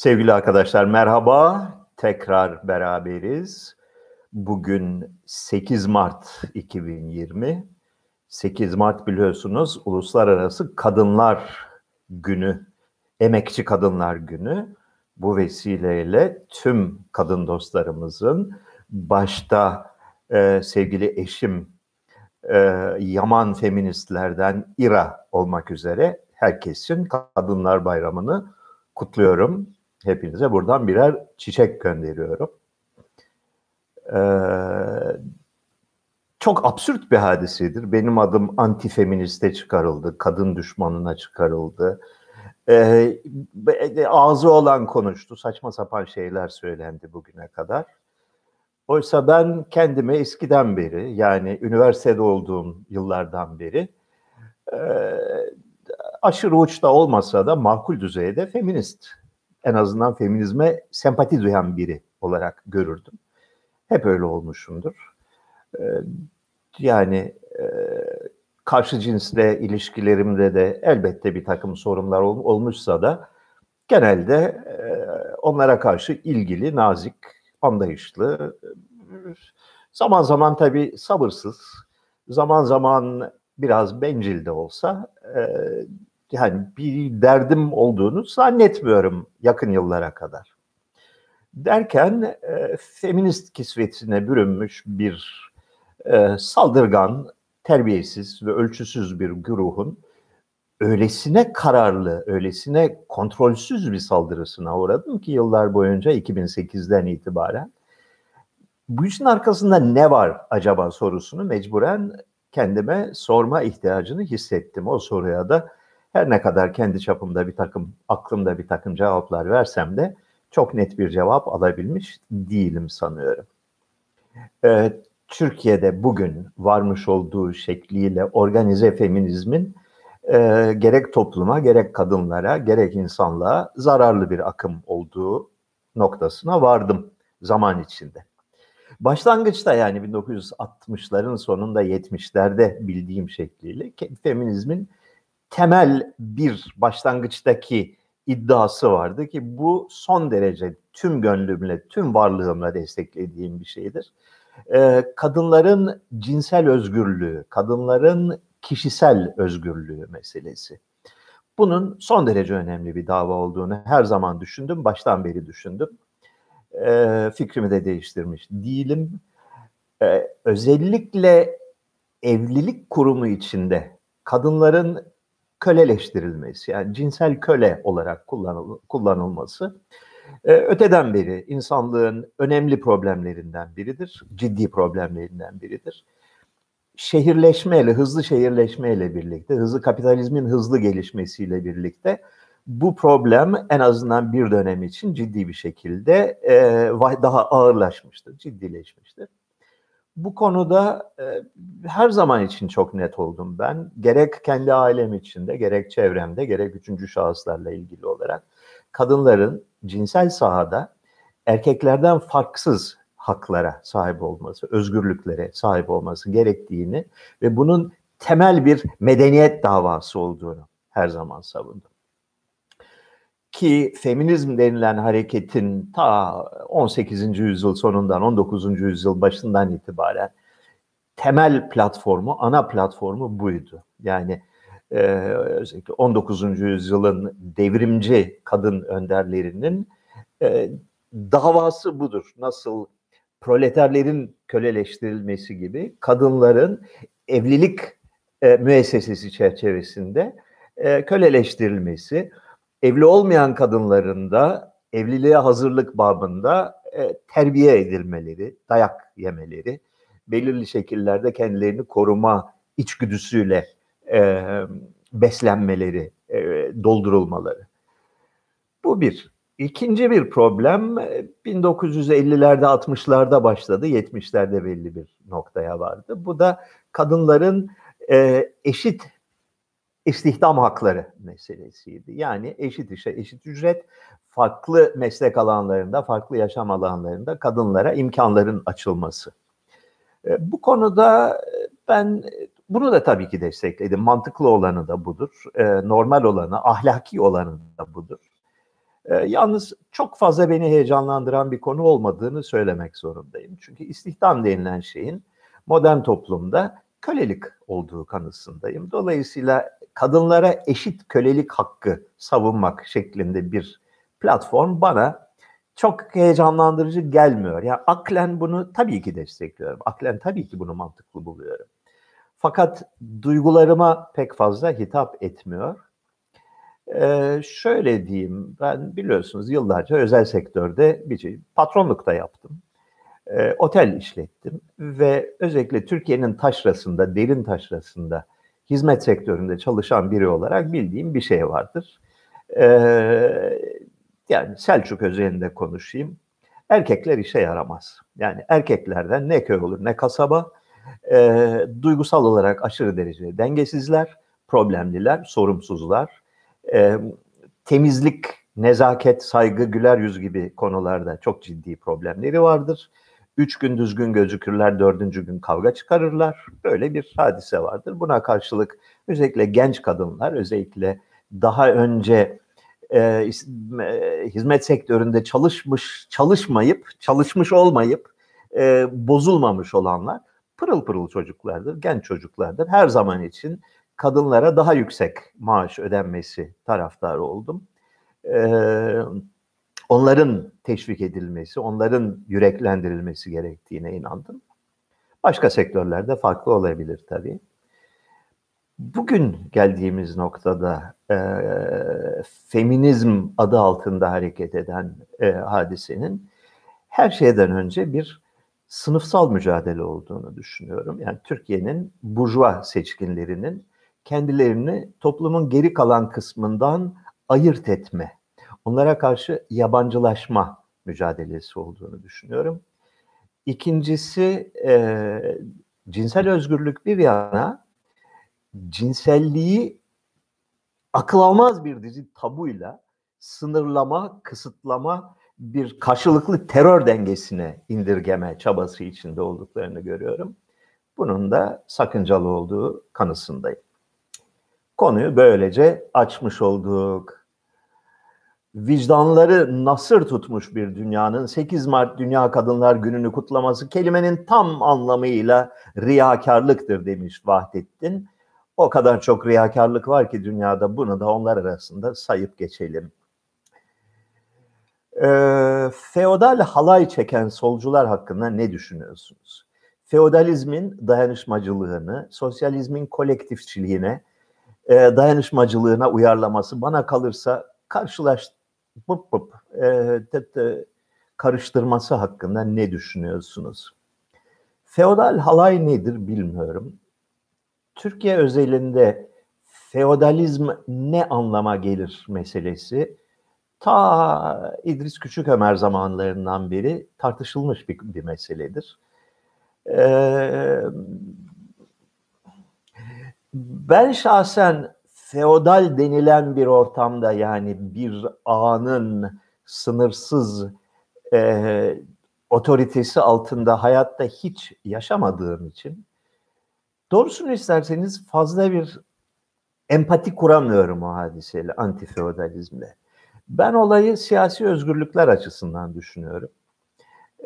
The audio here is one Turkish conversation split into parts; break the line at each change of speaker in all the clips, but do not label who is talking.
Sevgili arkadaşlar merhaba. Tekrar beraberiz. Bugün 8 Mart 2020. 8 Mart biliyorsunuz Uluslararası Kadınlar Günü, Emekçi Kadınlar Günü. Bu vesileyle tüm kadın dostlarımızın başta e, sevgili eşim e, Yaman feministlerden İra olmak üzere herkesin Kadınlar Bayramı'nı kutluyorum. Hepinize buradan birer çiçek gönderiyorum. Ee, çok absürt bir hadisedir. Benim adım antifeministe çıkarıldı, kadın düşmanına çıkarıldı. Ee, ağzı olan konuştu, saçma sapan şeyler söylendi bugüne kadar. Oysa ben kendime eskiden beri, yani üniversitede olduğum yıllardan beri e, aşırı uçta olmasa da makul düzeyde feminist en azından feminizme sempati duyan biri olarak görürdüm. Hep öyle olmuşumdur. Ee, yani e, karşı cinsle ilişkilerimde de elbette bir takım sorunlar olmuşsa da genelde e, onlara karşı ilgili, nazik, anlayışlı, zaman zaman tabii sabırsız, zaman zaman biraz bencil de olsa e, yani bir derdim olduğunu zannetmiyorum yakın yıllara kadar. Derken e, feminist kisvetine bürünmüş bir e, saldırgan, terbiyesiz ve ölçüsüz bir güruhun öylesine kararlı, öylesine kontrolsüz bir saldırısına uğradım ki yıllar boyunca 2008'den itibaren. Bu işin arkasında ne var acaba sorusunu mecburen kendime sorma ihtiyacını hissettim. O soruya da her ne kadar kendi çapımda bir takım, aklımda bir takım cevaplar versem de çok net bir cevap alabilmiş değilim sanıyorum. Ee, Türkiye'de bugün varmış olduğu şekliyle organize feminizmin e, gerek topluma, gerek kadınlara, gerek insanlığa zararlı bir akım olduğu noktasına vardım zaman içinde. Başlangıçta yani 1960'ların sonunda 70'lerde bildiğim şekliyle feminizmin temel bir başlangıçtaki iddiası vardı ki bu son derece tüm gönlümle, tüm varlığımla desteklediğim bir şeydir. Ee, kadınların cinsel özgürlüğü, kadınların kişisel özgürlüğü meselesi. Bunun son derece önemli bir dava olduğunu her zaman düşündüm, baştan beri düşündüm. Ee, fikrimi de değiştirmiş değilim. Ee, özellikle evlilik kurumu içinde kadınların köleleştirilmesi yani cinsel köle olarak kullanıl kullanılması e, öteden beri insanlığın önemli problemlerinden biridir, ciddi problemlerinden biridir. Şehirleşmeyle, hızlı şehirleşmeyle birlikte, hızlı kapitalizmin hızlı gelişmesiyle birlikte bu problem en azından bir dönem için ciddi bir şekilde e, daha ağırlaşmıştır, ciddileşmiştir. Bu konuda e, her zaman için çok net oldum ben. Gerek kendi ailem içinde, gerek çevremde, gerek üçüncü şahıslarla ilgili olarak kadınların cinsel sahada erkeklerden farksız haklara sahip olması, özgürlüklere sahip olması gerektiğini ve bunun temel bir medeniyet davası olduğunu her zaman savundum ki feminizm denilen hareketin ta 18. yüzyıl sonundan 19. yüzyıl başından itibaren temel platformu, ana platformu buydu. Yani e, özellikle 19. yüzyılın devrimci kadın önderlerinin e, davası budur. Nasıl proleterlerin köleleştirilmesi gibi kadınların evlilik e, müessesesi çerçevesinde e, köleleştirilmesi, evli olmayan kadınların da evliliğe hazırlık babında e, terbiye edilmeleri, dayak yemeleri, belirli şekillerde kendilerini koruma içgüdüsüyle e, beslenmeleri, e, doldurulmaları. Bu bir. İkinci bir problem 1950'lerde 60'larda başladı, 70'lerde belli bir noktaya vardı. Bu da kadınların e, eşit istihdam hakları meselesiydi. Yani eşit işe eşit ücret, farklı meslek alanlarında, farklı yaşam alanlarında kadınlara imkanların açılması. E, bu konuda e, ben bunu da tabii ki destekledim. Mantıklı olanı da budur. E, normal olanı, ahlaki olanı da budur. E, yalnız çok fazla beni heyecanlandıran bir konu olmadığını söylemek zorundayım. Çünkü istihdam denilen şeyin modern toplumda kölelik olduğu kanısındayım. Dolayısıyla kadınlara eşit kölelik hakkı savunmak şeklinde bir platform bana çok heyecanlandırıcı gelmiyor. Yani aklen bunu tabii ki destekliyorum. Aklen tabii ki bunu mantıklı buluyorum. Fakat duygularıma pek fazla hitap etmiyor. Ee, şöyle diyeyim, ben biliyorsunuz yıllarca özel sektörde bir şey, patronluk da yaptım. Ee, otel işlettim ve özellikle Türkiye'nin taşrasında, derin taşrasında hizmet sektöründe çalışan biri olarak bildiğim bir şey vardır. Ee, yani Selçuk özelinde konuşayım. Erkekler işe yaramaz. Yani erkeklerden ne köy olur ne kasaba. E, duygusal olarak aşırı derecede dengesizler, problemliler, sorumsuzlar. E, temizlik, nezaket, saygı, güler yüz gibi konularda çok ciddi problemleri vardır. Üç gün düzgün gözükürler, dördüncü gün kavga çıkarırlar. Böyle bir hadise vardır. Buna karşılık özellikle genç kadınlar, özellikle daha önce e, hizmet sektöründe çalışmış, çalışmayıp, çalışmış olmayıp e, bozulmamış olanlar pırıl pırıl çocuklardır, genç çocuklardır. Her zaman için kadınlara daha yüksek maaş ödenmesi taraftarı oldum. Ee, onların teşvik edilmesi, onların yüreklendirilmesi gerektiğine inandım. Başka sektörlerde farklı olabilir tabii. Bugün geldiğimiz noktada e, feminizm adı altında hareket eden e, hadisenin her şeyden önce bir sınıfsal mücadele olduğunu düşünüyorum. Yani Türkiye'nin burjuva seçkinlerinin kendilerini toplumun geri kalan kısmından ayırt etme, onlara karşı yabancılaşma mücadelesi olduğunu düşünüyorum. İkincisi e, cinsel özgürlük bir yana cinselliği akıl almaz bir dizi tabuyla sınırlama, kısıtlama, bir karşılıklı terör dengesine indirgeme çabası içinde olduklarını görüyorum. Bunun da sakıncalı olduğu kanısındayım. Konuyu böylece açmış olduk. Vicdanları nasır tutmuş bir dünyanın 8 Mart Dünya Kadınlar Günü'nü kutlaması kelimenin tam anlamıyla riyakarlıktır demiş Vahdettin. O kadar çok riyakarlık var ki dünyada bunu da onlar arasında sayıp geçelim. Ee, feodal halay çeken solcular hakkında ne düşünüyorsunuz? Feodalizmin dayanışmacılığını, sosyalizmin kolektifçiliğine, e, dayanışmacılığına uyarlaması bana kalırsa karşılaş bıp bıp, e, tet, e, karıştırması hakkında ne düşünüyorsunuz? Feodal halay nedir bilmiyorum. Türkiye özelinde feodalizm ne anlama gelir meselesi ta İdris Küçükömer zamanlarından beri tartışılmış bir, bir meseledir. Ee, ben şahsen feodal denilen bir ortamda yani bir ağanın sınırsız e, otoritesi altında hayatta hiç yaşamadığım için doğrusunu isterseniz fazla bir empati kuramıyorum o hadiseyle, antifeodalizmle. Ben olayı siyasi özgürlükler açısından düşünüyorum.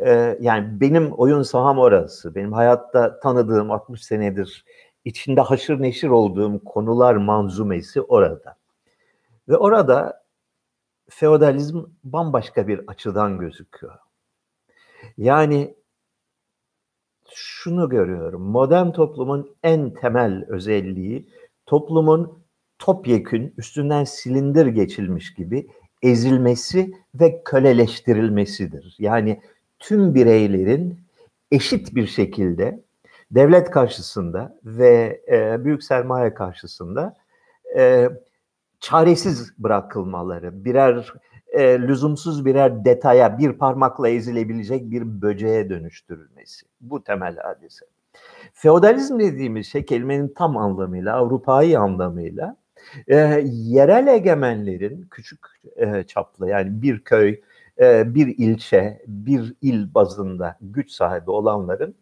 Ee, yani benim oyun saham orası. Benim hayatta tanıdığım 60 senedir içinde haşır neşir olduğum konular manzumesi orada. Ve orada feodalizm bambaşka bir açıdan gözüküyor. Yani şunu görüyorum. Modern toplumun en temel özelliği toplumun topyekün üstünden silindir geçilmiş gibi ezilmesi ve köleleştirilmesidir. Yani tüm bireylerin eşit bir şekilde devlet karşısında ve e, büyük sermaye karşısında e, çaresiz bırakılmaları, birer e, lüzumsuz birer detaya, bir parmakla ezilebilecek bir böceğe dönüştürülmesi. Bu temel hadise. Feodalizm dediğimiz şey kelimenin tam anlamıyla, Avrupa'yı anlamıyla e, yerel egemenlerin küçük e, çaplı yani bir köy, e, bir ilçe, bir il bazında güç sahibi olanların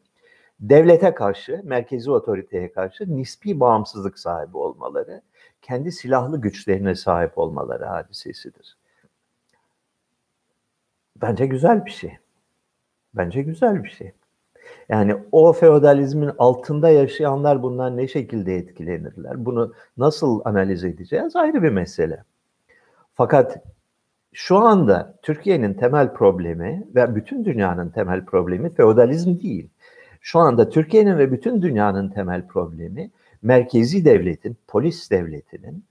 devlete karşı, merkezi otoriteye karşı nispi bağımsızlık sahibi olmaları, kendi silahlı güçlerine sahip olmaları hadisesidir. bence güzel bir şey. Bence güzel bir şey. Yani o feodalizmin altında yaşayanlar bundan ne şekilde etkilenirler? Bunu nasıl analiz edeceğiz ayrı bir mesele. Fakat şu anda Türkiye'nin temel problemi ve bütün dünyanın temel problemi feodalizm değil. Şu anda Türkiye'nin ve bütün dünyanın temel problemi merkezi devletin, polis devletinin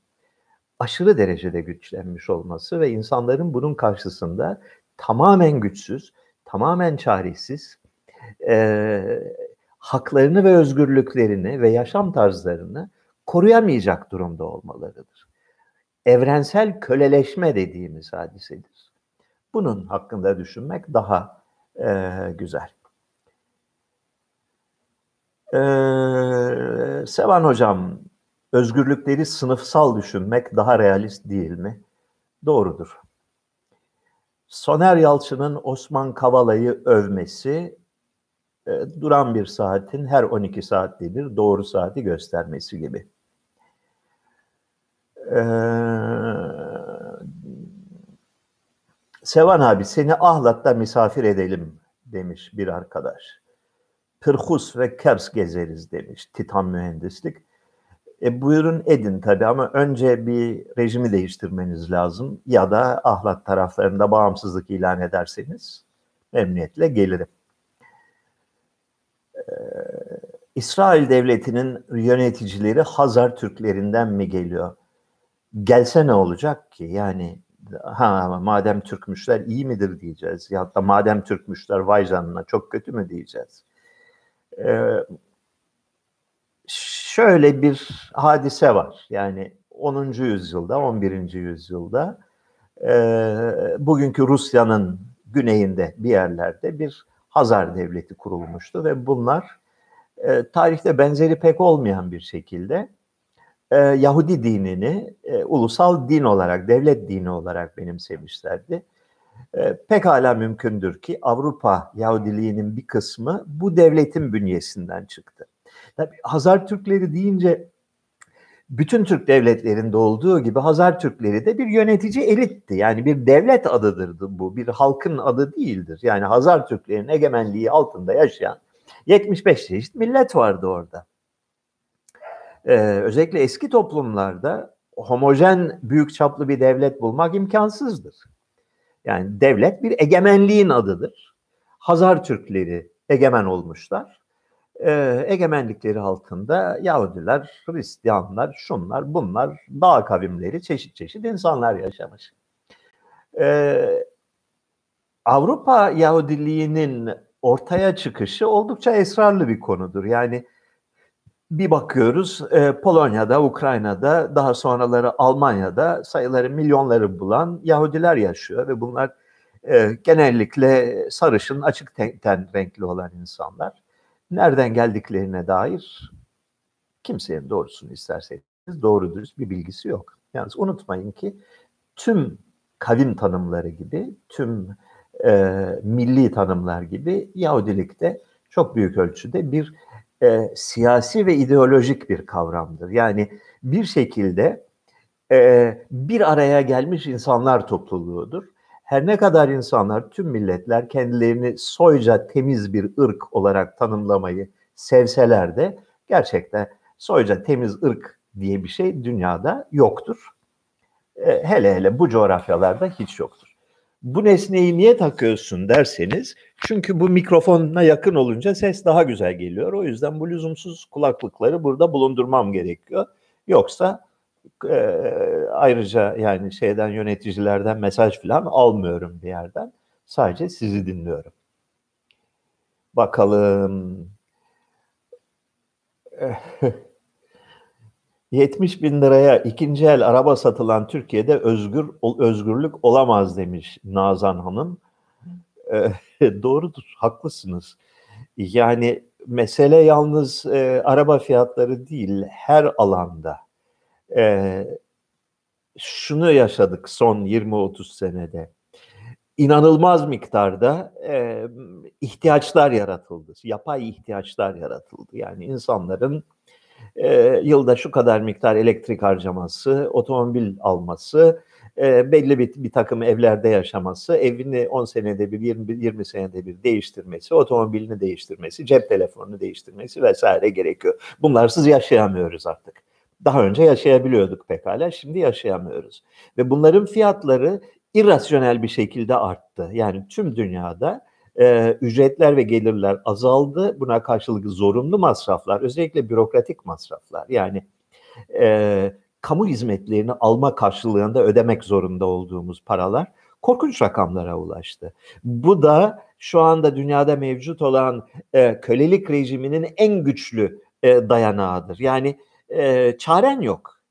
aşırı derecede güçlenmiş olması ve insanların bunun karşısında tamamen güçsüz, tamamen çaresiz, e, haklarını ve özgürlüklerini ve yaşam tarzlarını koruyamayacak durumda olmalarıdır. Evrensel köleleşme dediğimiz hadisedir. Bunun hakkında düşünmek daha e, güzel. Ee, Sevan Hocam, özgürlükleri sınıfsal düşünmek daha realist değil mi? Doğrudur. Soner Yalçın'ın Osman Kavala'yı övmesi e, duran bir saatin her 12 saatlidir doğru saati göstermesi gibi. Ee, Sevan abi seni Ahlat'ta misafir edelim demiş bir arkadaş. Pırhus ve Kers gezeriz demiş Titan Mühendislik. E, buyurun edin tabii ama önce bir rejimi değiştirmeniz lazım ya da Ahlat taraflarında bağımsızlık ilan ederseniz memnuniyetle gelirim. Ee, İsrail devletinin yöneticileri Hazar Türklerinden mi geliyor? Gelse ne olacak ki? Yani ha madem Türkmüşler iyi midir diyeceğiz ya da madem Türkmüşler vay canına çok kötü mü diyeceğiz? Ee, şöyle bir hadise var. Yani 10. yüzyılda, 11. yüzyılda e, bugünkü Rusya'nın güneyinde bir yerlerde bir Hazar devleti kurulmuştu ve bunlar e, tarihte benzeri pek olmayan bir şekilde e, Yahudi dinini e, ulusal din olarak, devlet dini olarak benimsemişlerdi. E, pekala mümkündür ki Avrupa Yahudiliğinin bir kısmı bu devletin bünyesinden çıktı. Tabii Hazar Türkleri deyince bütün Türk devletlerinde olduğu gibi Hazar Türkleri de bir yönetici elitti. Yani bir devlet adıdır bu. Bir halkın adı değildir. Yani Hazar Türklerin egemenliği altında yaşayan 75 çeşit millet vardı orada. Ee, özellikle eski toplumlarda homojen büyük çaplı bir devlet bulmak imkansızdır. Yani devlet bir egemenliğin adıdır. Hazar Türkleri egemen olmuşlar e, egemenlikleri altında Yahudiler, Hristiyanlar, şunlar, bunlar, dağ kavimleri, çeşit çeşit insanlar yaşamış. E, Avrupa Yahudiliğinin ortaya çıkışı oldukça esrarlı bir konudur. Yani bir bakıyoruz e, Polonya'da, Ukrayna'da, daha sonraları Almanya'da sayıları milyonları bulan Yahudiler yaşıyor ve bunlar e, genellikle sarışın, açık ten renkli olan insanlar nereden geldiklerine dair kimsenin doğrusunu isterseniz doğru dürüst bir bilgisi yok. Yalnız unutmayın ki tüm kavim tanımları gibi, tüm e, milli tanımlar gibi Yahudilikte çok büyük ölçüde bir e, siyasi ve ideolojik bir kavramdır. Yani bir şekilde e, bir araya gelmiş insanlar topluluğudur her ne kadar insanlar, tüm milletler kendilerini soyca temiz bir ırk olarak tanımlamayı sevseler de gerçekten soyca temiz ırk diye bir şey dünyada yoktur. E, hele hele bu coğrafyalarda hiç yoktur. Bu nesneyi niye takıyorsun derseniz çünkü bu mikrofona yakın olunca ses daha güzel geliyor. O yüzden bu lüzumsuz kulaklıkları burada bulundurmam gerekiyor. Yoksa e, ayrıca yani şeyden yöneticilerden mesaj falan almıyorum bir yerden. Sadece sizi dinliyorum. Bakalım. 70 bin liraya ikinci el araba satılan Türkiye'de özgür özgürlük olamaz demiş Nazan Hanım. doğrudur, haklısınız. Yani mesele yalnız e, araba fiyatları değil, her alanda e, şunu yaşadık son 20-30 senede. İnanılmaz miktarda e, ihtiyaçlar yaratıldı. Yapay ihtiyaçlar yaratıldı. Yani insanların e, yılda şu kadar miktar elektrik harcaması, otomobil alması, e, belli bir, bir takım evlerde yaşaması, evini 10 senede bir, 20, 20 senede bir değiştirmesi, otomobilini değiştirmesi, cep telefonunu değiştirmesi vesaire gerekiyor. Bunlarsız yaşayamıyoruz artık. Daha önce yaşayabiliyorduk pekala, şimdi yaşayamıyoruz. Ve bunların fiyatları irrasyonel bir şekilde arttı. Yani tüm dünyada e, ücretler ve gelirler azaldı. Buna karşılık zorunlu masraflar, özellikle bürokratik masraflar yani e, kamu hizmetlerini alma karşılığında ödemek zorunda olduğumuz paralar korkunç rakamlara ulaştı. Bu da şu anda dünyada mevcut olan e, kölelik rejiminin en güçlü e, dayanağıdır. Yani e, çaren yok.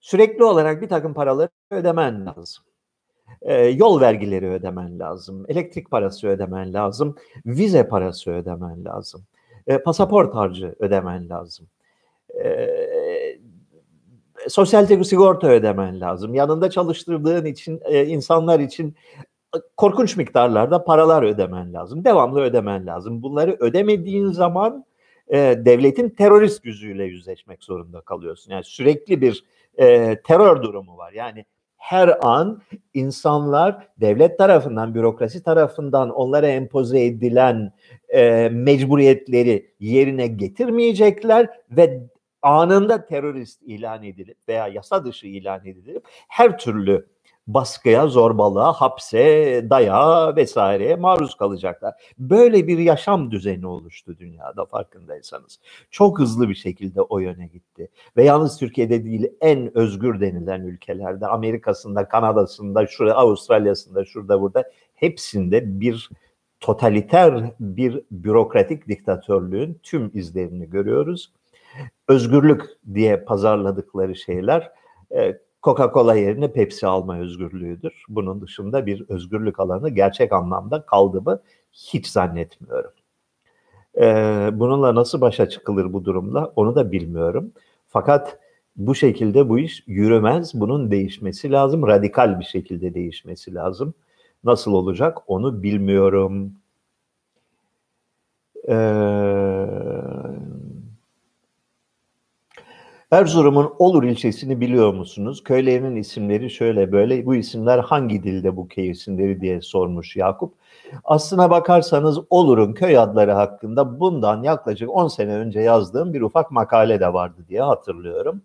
Sürekli olarak bir takım paraları ödemen lazım. E, yol vergileri ödemen lazım. Elektrik parası ödemen lazım. Vize parası ödemen lazım. E, pasaport harcı ödemen lazım. E, sosyal sigorta ödemen lazım. Yanında çalıştırdığın için e, insanlar için e, korkunç miktarlarda paralar ödemen lazım. Devamlı ödemen lazım. Bunları ödemediğin zaman e, devletin terörist yüzüyle yüzleşmek zorunda kalıyorsun. Yani sürekli bir e, terör durumu var. Yani her an insanlar devlet tarafından, bürokrasi tarafından onlara empoze edilen e, mecburiyetleri yerine getirmeyecekler ve anında terörist ilan edilip veya yasa dışı ilan edilip her türlü baskıya, zorbalığa, hapse, dayağa vesaireye maruz kalacaklar. Böyle bir yaşam düzeni oluştu dünyada farkındaysanız. Çok hızlı bir şekilde o yöne gitti. Ve yalnız Türkiye'de değil en özgür denilen ülkelerde, Amerika'sında, Kanada'sında, şurada, Avustralya'sında, şurada burada hepsinde bir totaliter bir bürokratik diktatörlüğün tüm izlerini görüyoruz. Özgürlük diye pazarladıkları şeyler e, Coca-Cola yerine Pepsi alma özgürlüğüdür. Bunun dışında bir özgürlük alanı gerçek anlamda kaldığımı hiç zannetmiyorum. Ee, bununla nasıl başa çıkılır bu durumla onu da bilmiyorum. Fakat bu şekilde bu iş yürümez. Bunun değişmesi lazım. Radikal bir şekilde değişmesi lazım. Nasıl olacak onu bilmiyorum. Ee, Erzurum'un Olur ilçesini biliyor musunuz? Köylerinin isimleri şöyle böyle. Bu isimler hangi dilde bu köy isimleri diye sormuş Yakup. Aslına bakarsanız Olur'un köy adları hakkında bundan yaklaşık 10 sene önce yazdığım bir ufak makale de vardı diye hatırlıyorum.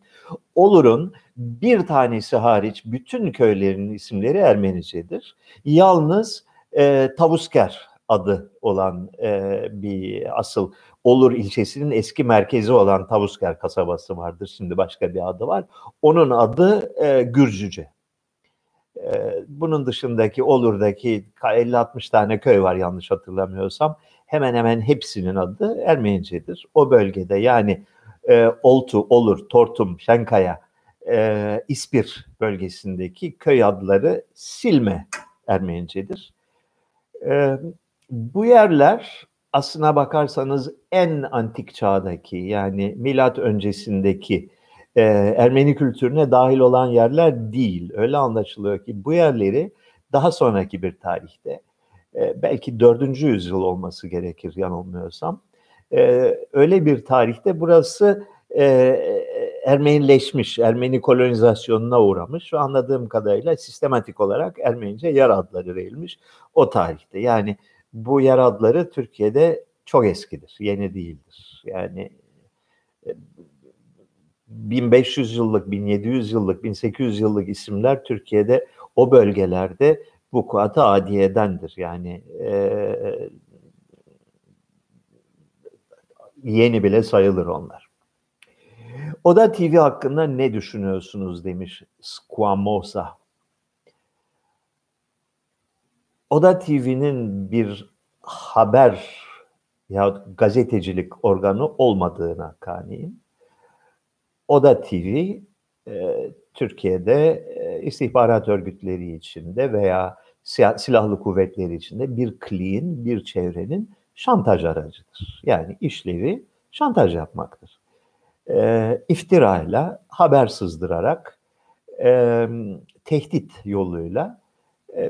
Olur'un bir tanesi hariç bütün köylerin isimleri Ermenicedir. Yalnız e, Tavusker adı olan e, bir asıl Olur ilçesinin eski merkezi olan Tavusker kasabası vardır. Şimdi başka bir adı var. Onun adı e, Gürcüce. E, bunun dışındaki Olur'daki 50-60 tane köy var yanlış hatırlamıyorsam. Hemen hemen hepsinin adı Ermenicedir. O bölgede yani e, Oltu, Olur, Tortum, Şenkaya, e, İspir bölgesindeki köy adları Silme Ermenicedir. E, bu yerler aslına bakarsanız en antik çağdaki yani milat öncesindeki e, Ermeni kültürüne dahil olan yerler değil. Öyle anlaşılıyor ki bu yerleri daha sonraki bir tarihte e, belki 4. yüzyıl olması gerekir yanılmıyorsam. E, öyle bir tarihte burası e, Ermenileşmiş, Ermeni kolonizasyonuna uğramış ve anladığım kadarıyla sistematik olarak Ermenice yer adları verilmiş o tarihte. Yani bu yer adları Türkiye'de çok eskidir, yeni değildir. Yani 1500 e, yıllık, 1700 yıllık, 1800 yıllık isimler Türkiye'de o bölgelerde bu kuatı adiyedendir. Yani e, yeni bile sayılır onlar. Oda TV hakkında ne düşünüyorsunuz demiş Squamosa. Oda TV'nin bir haber ya gazetecilik organı olmadığına kaniyim. Oda TV e, Türkiye'de e, istihbarat örgütleri içinde veya silahlı kuvvetleri içinde bir kliğin, bir çevrenin şantaj aracıdır. Yani işlevi şantaj yapmaktır. E, iftirayla, haber sızdırarak, e, tehdit yoluyla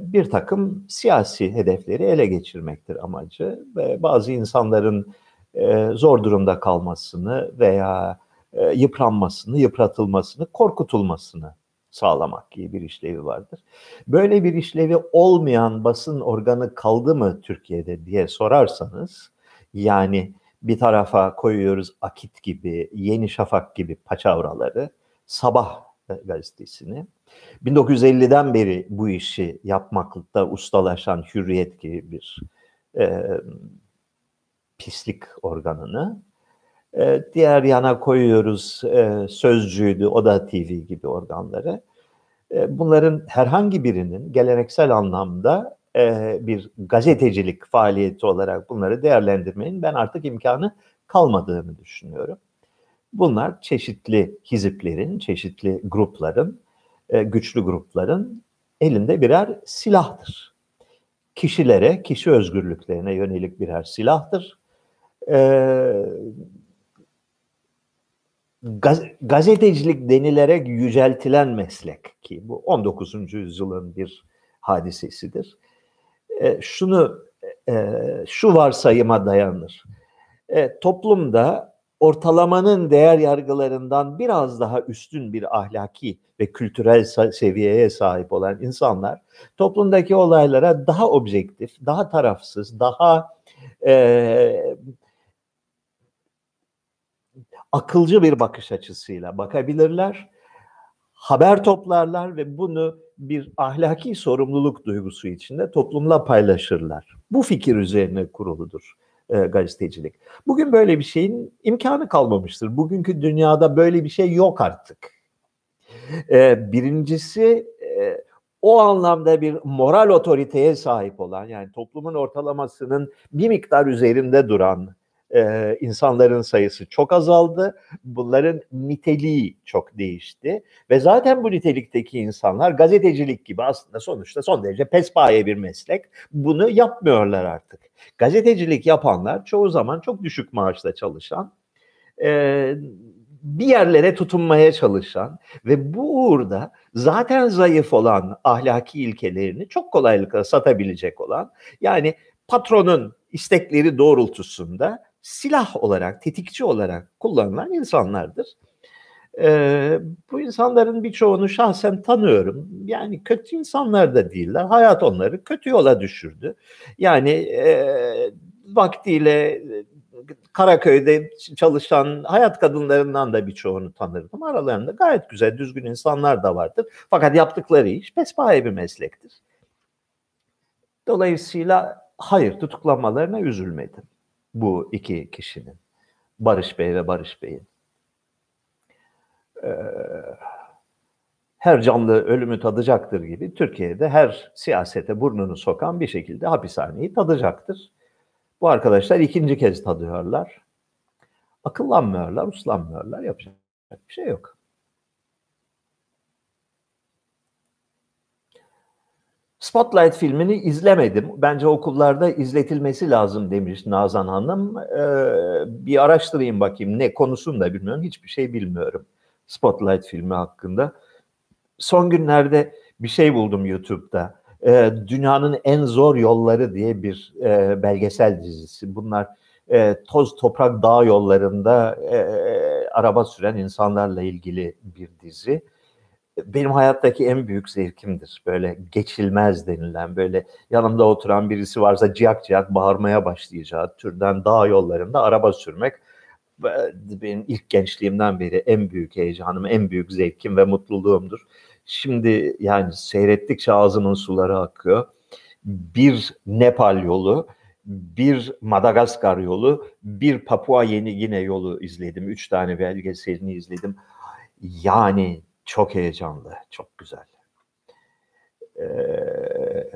bir takım siyasi hedefleri ele geçirmektir amacı ve bazı insanların e, zor durumda kalmasını veya e, yıpranmasını, yıpratılmasını, korkutulmasını sağlamak gibi bir işlevi vardır. Böyle bir işlevi olmayan basın organı kaldı mı Türkiye'de diye sorarsanız yani bir tarafa koyuyoruz Akit gibi, Yeni Şafak gibi paçavraları, Sabah gazetesini. 1950'den beri bu işi yapmakta ustalaşan Hürriyet gibi bir e, pislik organını. E, diğer yana koyuyoruz e, Sözcü'ydü, Oda TV gibi organları. E, bunların herhangi birinin geleneksel anlamda e, bir gazetecilik faaliyeti olarak bunları değerlendirmenin ben artık imkanı kalmadığını düşünüyorum. Bunlar çeşitli hiziplerin, çeşitli grupların, e, güçlü grupların elinde birer silahtır. Kişilere, kişi özgürlüklerine yönelik birer silahtır. E, gaz, gazetecilik denilerek yüceltilen meslek ki bu 19. yüzyılın bir hadisesidir. E, şunu şu varsayıma dayanır. Toplumda ortalamanın değer yargılarından biraz daha üstün bir ahlaki ve kültürel seviyeye sahip olan insanlar toplumdaki olaylara daha objektif, daha tarafsız, daha e, akılcı bir bakış açısıyla bakabilirler, haber toplarlar ve bunu bir ahlaki sorumluluk duygusu içinde toplumla paylaşırlar. Bu fikir üzerine kuruludur e, gazetecilik. Bugün böyle bir şeyin imkanı kalmamıştır. Bugünkü dünyada böyle bir şey yok artık. E, birincisi e, o anlamda bir moral otoriteye sahip olan yani toplumun ortalamasının bir miktar üzerinde duran e, insanların sayısı çok azaldı. Bunların niteliği çok değişti. Ve zaten bu nitelikteki insanlar gazetecilik gibi aslında sonuçta son derece pespaye bir meslek. Bunu yapmıyorlar artık. Gazetecilik yapanlar çoğu zaman çok düşük maaşla çalışan, e, bir yerlere tutunmaya çalışan ve bu uğurda zaten zayıf olan ahlaki ilkelerini çok kolaylıkla satabilecek olan yani patronun istekleri doğrultusunda silah olarak, tetikçi olarak kullanılan insanlardır. Ee, bu insanların birçoğunu şahsen tanıyorum. Yani kötü insanlar da değiller. Hayat onları kötü yola düşürdü. Yani e, vaktiyle Karaköy'de çalışan hayat kadınlarından da birçoğunu tanırdım. Aralarında gayet güzel, düzgün insanlar da vardır. Fakat yaptıkları iş pespaye bir meslektir. Dolayısıyla hayır tutuklanmalarına üzülmedim bu iki kişinin. Barış Bey ve Barış Bey'in. Ee, her canlı ölümü tadacaktır gibi Türkiye'de her siyasete burnunu sokan bir şekilde hapishaneyi tadacaktır. Bu arkadaşlar ikinci kez tadıyorlar. Akıllanmıyorlar, uslanmıyorlar, yapacak bir şey yok. Spotlight filmini izlemedim. Bence okullarda izletilmesi lazım demiş Nazan Hanım. Ee, bir araştırayım bakayım ne konusunu da bilmiyorum. Hiçbir şey bilmiyorum Spotlight filmi hakkında. Son günlerde bir şey buldum YouTube'da. Ee, Dünyanın En Zor Yolları diye bir e, belgesel dizisi. Bunlar e, toz toprak dağ yollarında e, araba süren insanlarla ilgili bir dizi benim hayattaki en büyük zevkimdir. Böyle geçilmez denilen, böyle yanımda oturan birisi varsa ciyak ciyak bağırmaya başlayacağı türden dağ yollarında araba sürmek benim ilk gençliğimden beri en büyük heyecanım, en büyük zevkim ve mutluluğumdur. Şimdi yani seyrettikçe ağzımın suları akıyor. Bir Nepal yolu, bir Madagaskar yolu, bir Papua Yeni Gine yolu izledim. Üç tane belgeselini izledim. Yani çok heyecanlı, çok güzel. Ee,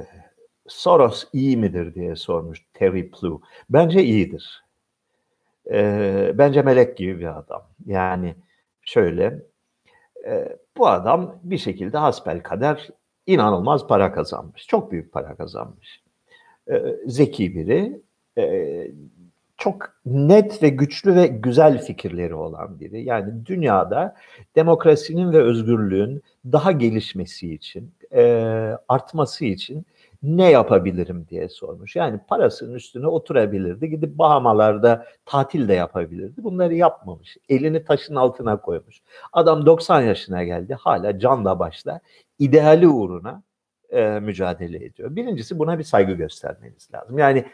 Soros iyi midir diye sormuş Terry Plu. Bence iyidir. Ee, bence melek gibi bir adam. Yani şöyle, e, bu adam bir şekilde hasbel kader inanılmaz para kazanmış. Çok büyük para kazanmış. Ee, zeki biri, e, çok net ve güçlü ve güzel fikirleri olan biri. Yani dünyada demokrasinin ve özgürlüğün daha gelişmesi için, e, artması için ne yapabilirim diye sormuş. Yani parasının üstüne oturabilirdi. Gidip Bahamalarda tatil de yapabilirdi. Bunları yapmamış. Elini taşın altına koymuş. Adam 90 yaşına geldi. Hala canla başla ideali uğruna e, mücadele ediyor. Birincisi buna bir saygı göstermeniz lazım. Yani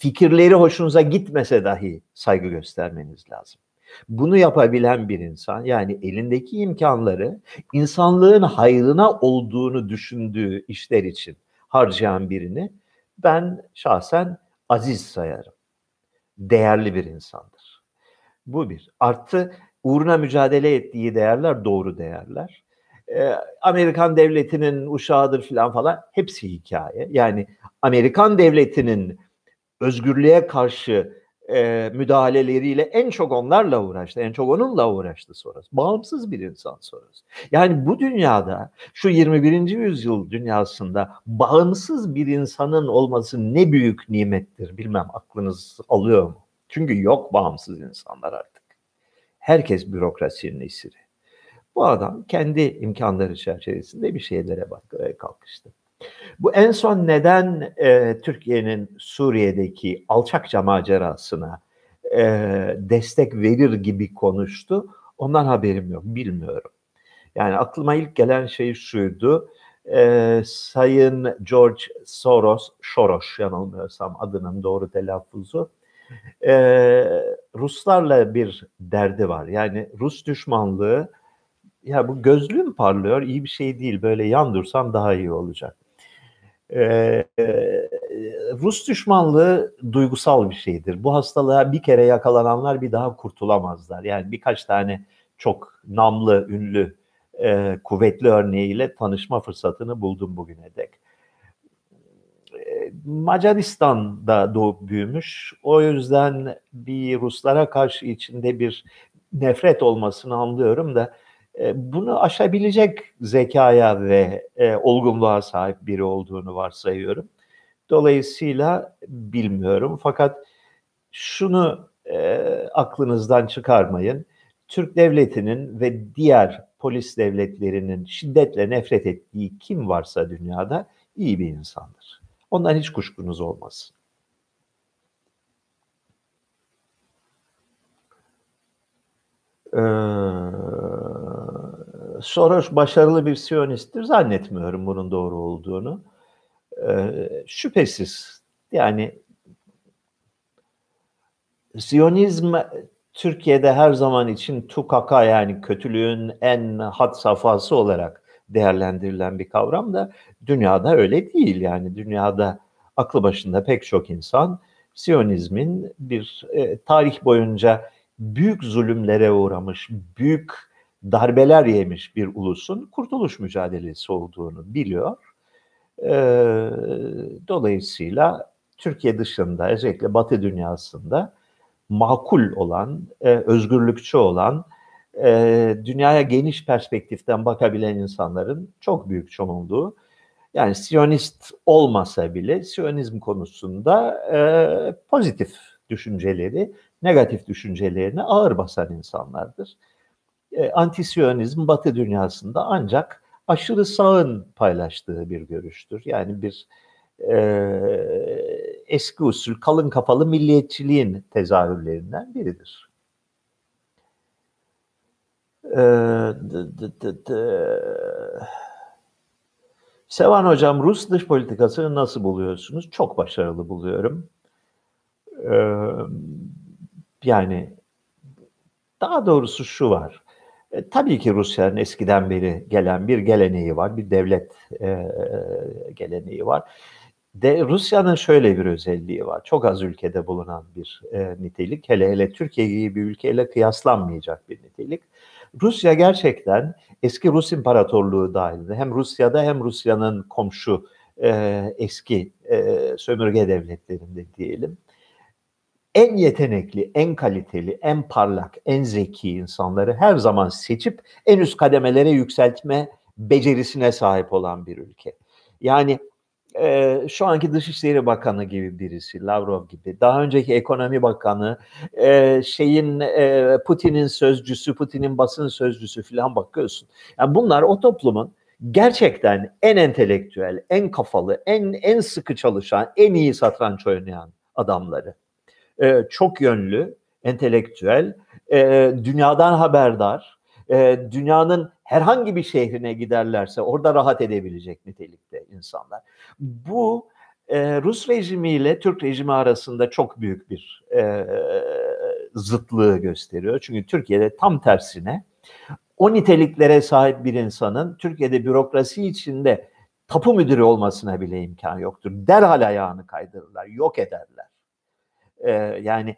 fikirleri hoşunuza gitmese dahi saygı göstermeniz lazım. Bunu yapabilen bir insan yani elindeki imkanları insanlığın hayrına olduğunu düşündüğü işler için harcayan birini ben şahsen aziz sayarım. Değerli bir insandır. Bu bir. Artı uğruna mücadele ettiği değerler doğru değerler. Ee, Amerikan devletinin uşağıdır falan falan hepsi hikaye. Yani Amerikan devletinin özgürlüğe karşı e, müdahaleleriyle en çok onlarla uğraştı. En çok onunla uğraştı Soros. Bağımsız bir insan Soros. Yani bu dünyada şu 21. yüzyıl dünyasında bağımsız bir insanın olması ne büyük nimettir. Bilmem aklınız alıyor mu? Çünkü yok bağımsız insanlar artık. Herkes bürokrasinin esiri. Bu adam kendi imkanları çerçevesinde bir şeylere bakmaya kalkıştı. Bu en son neden e, Türkiye'nin Suriye'deki alçakça macerasına e, destek verir gibi konuştu. Ondan haberim yok, bilmiyorum. Yani aklıma ilk gelen şey şuydu. E, Sayın George Soros, Soros yanılmıyorsam adının doğru telaffuzu. E, Ruslarla bir derdi var. Yani Rus düşmanlığı ya bu gözlüğüm parlıyor iyi bir şey değil. Böyle yan dursam daha iyi olacak. Ee, Rus düşmanlığı duygusal bir şeydir. Bu hastalığa bir kere yakalananlar bir daha kurtulamazlar. Yani birkaç tane çok namlı, ünlü, e, kuvvetli örneğiyle tanışma fırsatını buldum bugüne dek. Macaristan'da doğup büyümüş. O yüzden bir Ruslara karşı içinde bir nefret olmasını anlıyorum da e, bunu aşabilecek zekaya ve e, olgunluğa sahip biri olduğunu varsayıyorum. Dolayısıyla bilmiyorum fakat şunu e, aklınızdan çıkarmayın. Türk devletinin ve diğer polis devletlerinin şiddetle nefret ettiği kim varsa dünyada iyi bir insandır. Ondan hiç kuşkunuz olmasın. Ee, Soros başarılı bir Siyonisttir. Zannetmiyorum bunun doğru olduğunu. Ee, şüphesiz yani Siyonizm Türkiye'de her zaman için tukaka yani kötülüğün en had safhası olarak değerlendirilen bir kavram da dünyada öyle değil. Yani dünyada aklı başında pek çok insan Siyonizmin bir e, tarih boyunca büyük zulümlere uğramış, büyük darbeler yemiş bir ulusun kurtuluş mücadelesi olduğunu biliyor. E, dolayısıyla Türkiye dışında özellikle Batı dünyasında makul olan, e, özgürlükçü olan, e, dünyaya geniş perspektiften bakabilen insanların çok büyük çoğunluğu yani Siyonist olmasa bile Siyonizm konusunda e, pozitif düşünceleri, negatif düşüncelerini ağır basan insanlardır e, Batı dünyasında ancak aşırı sağın paylaştığı bir görüştür. Yani bir e, eski usul kalın kafalı milliyetçiliğin tezahürlerinden biridir. E, Sevan Hocam Rus dış politikasını nasıl buluyorsunuz? Çok başarılı buluyorum. Ee, yani daha doğrusu şu var. E, tabii ki Rusya'nın eskiden beri gelen bir geleneği var, bir devlet e, geleneği var. De Rusya'nın şöyle bir özelliği var. Çok az ülkede bulunan bir e, nitelik. Hele hele Türkiye gibi bir ülkeyle kıyaslanmayacak bir nitelik. Rusya gerçekten eski Rus İmparatorluğu dahilinde hem Rusya'da hem Rusya'nın komşu e, eski e, sömürge devletlerinde diyelim en yetenekli, en kaliteli, en parlak, en zeki insanları her zaman seçip en üst kademelere yükseltme becerisine sahip olan bir ülke. Yani e, şu anki Dışişleri Bakanı gibi birisi, Lavrov gibi, daha önceki Ekonomi Bakanı, e, şeyin e, Putin'in sözcüsü, Putin'in basın sözcüsü falan bakıyorsun. Yani bunlar o toplumun gerçekten en entelektüel, en kafalı, en en sıkı çalışan, en iyi satranç oynayan adamları. Ee, çok yönlü, entelektüel, e, dünyadan haberdar, e, dünyanın herhangi bir şehrine giderlerse orada rahat edebilecek nitelikte insanlar. Bu e, Rus rejimiyle Türk rejimi arasında çok büyük bir e, zıtlığı gösteriyor. Çünkü Türkiye'de tam tersine o niteliklere sahip bir insanın Türkiye'de bürokrasi içinde tapu müdürü olmasına bile imkan yoktur. Derhal ayağını kaydırırlar, yok ederler. Ee, yani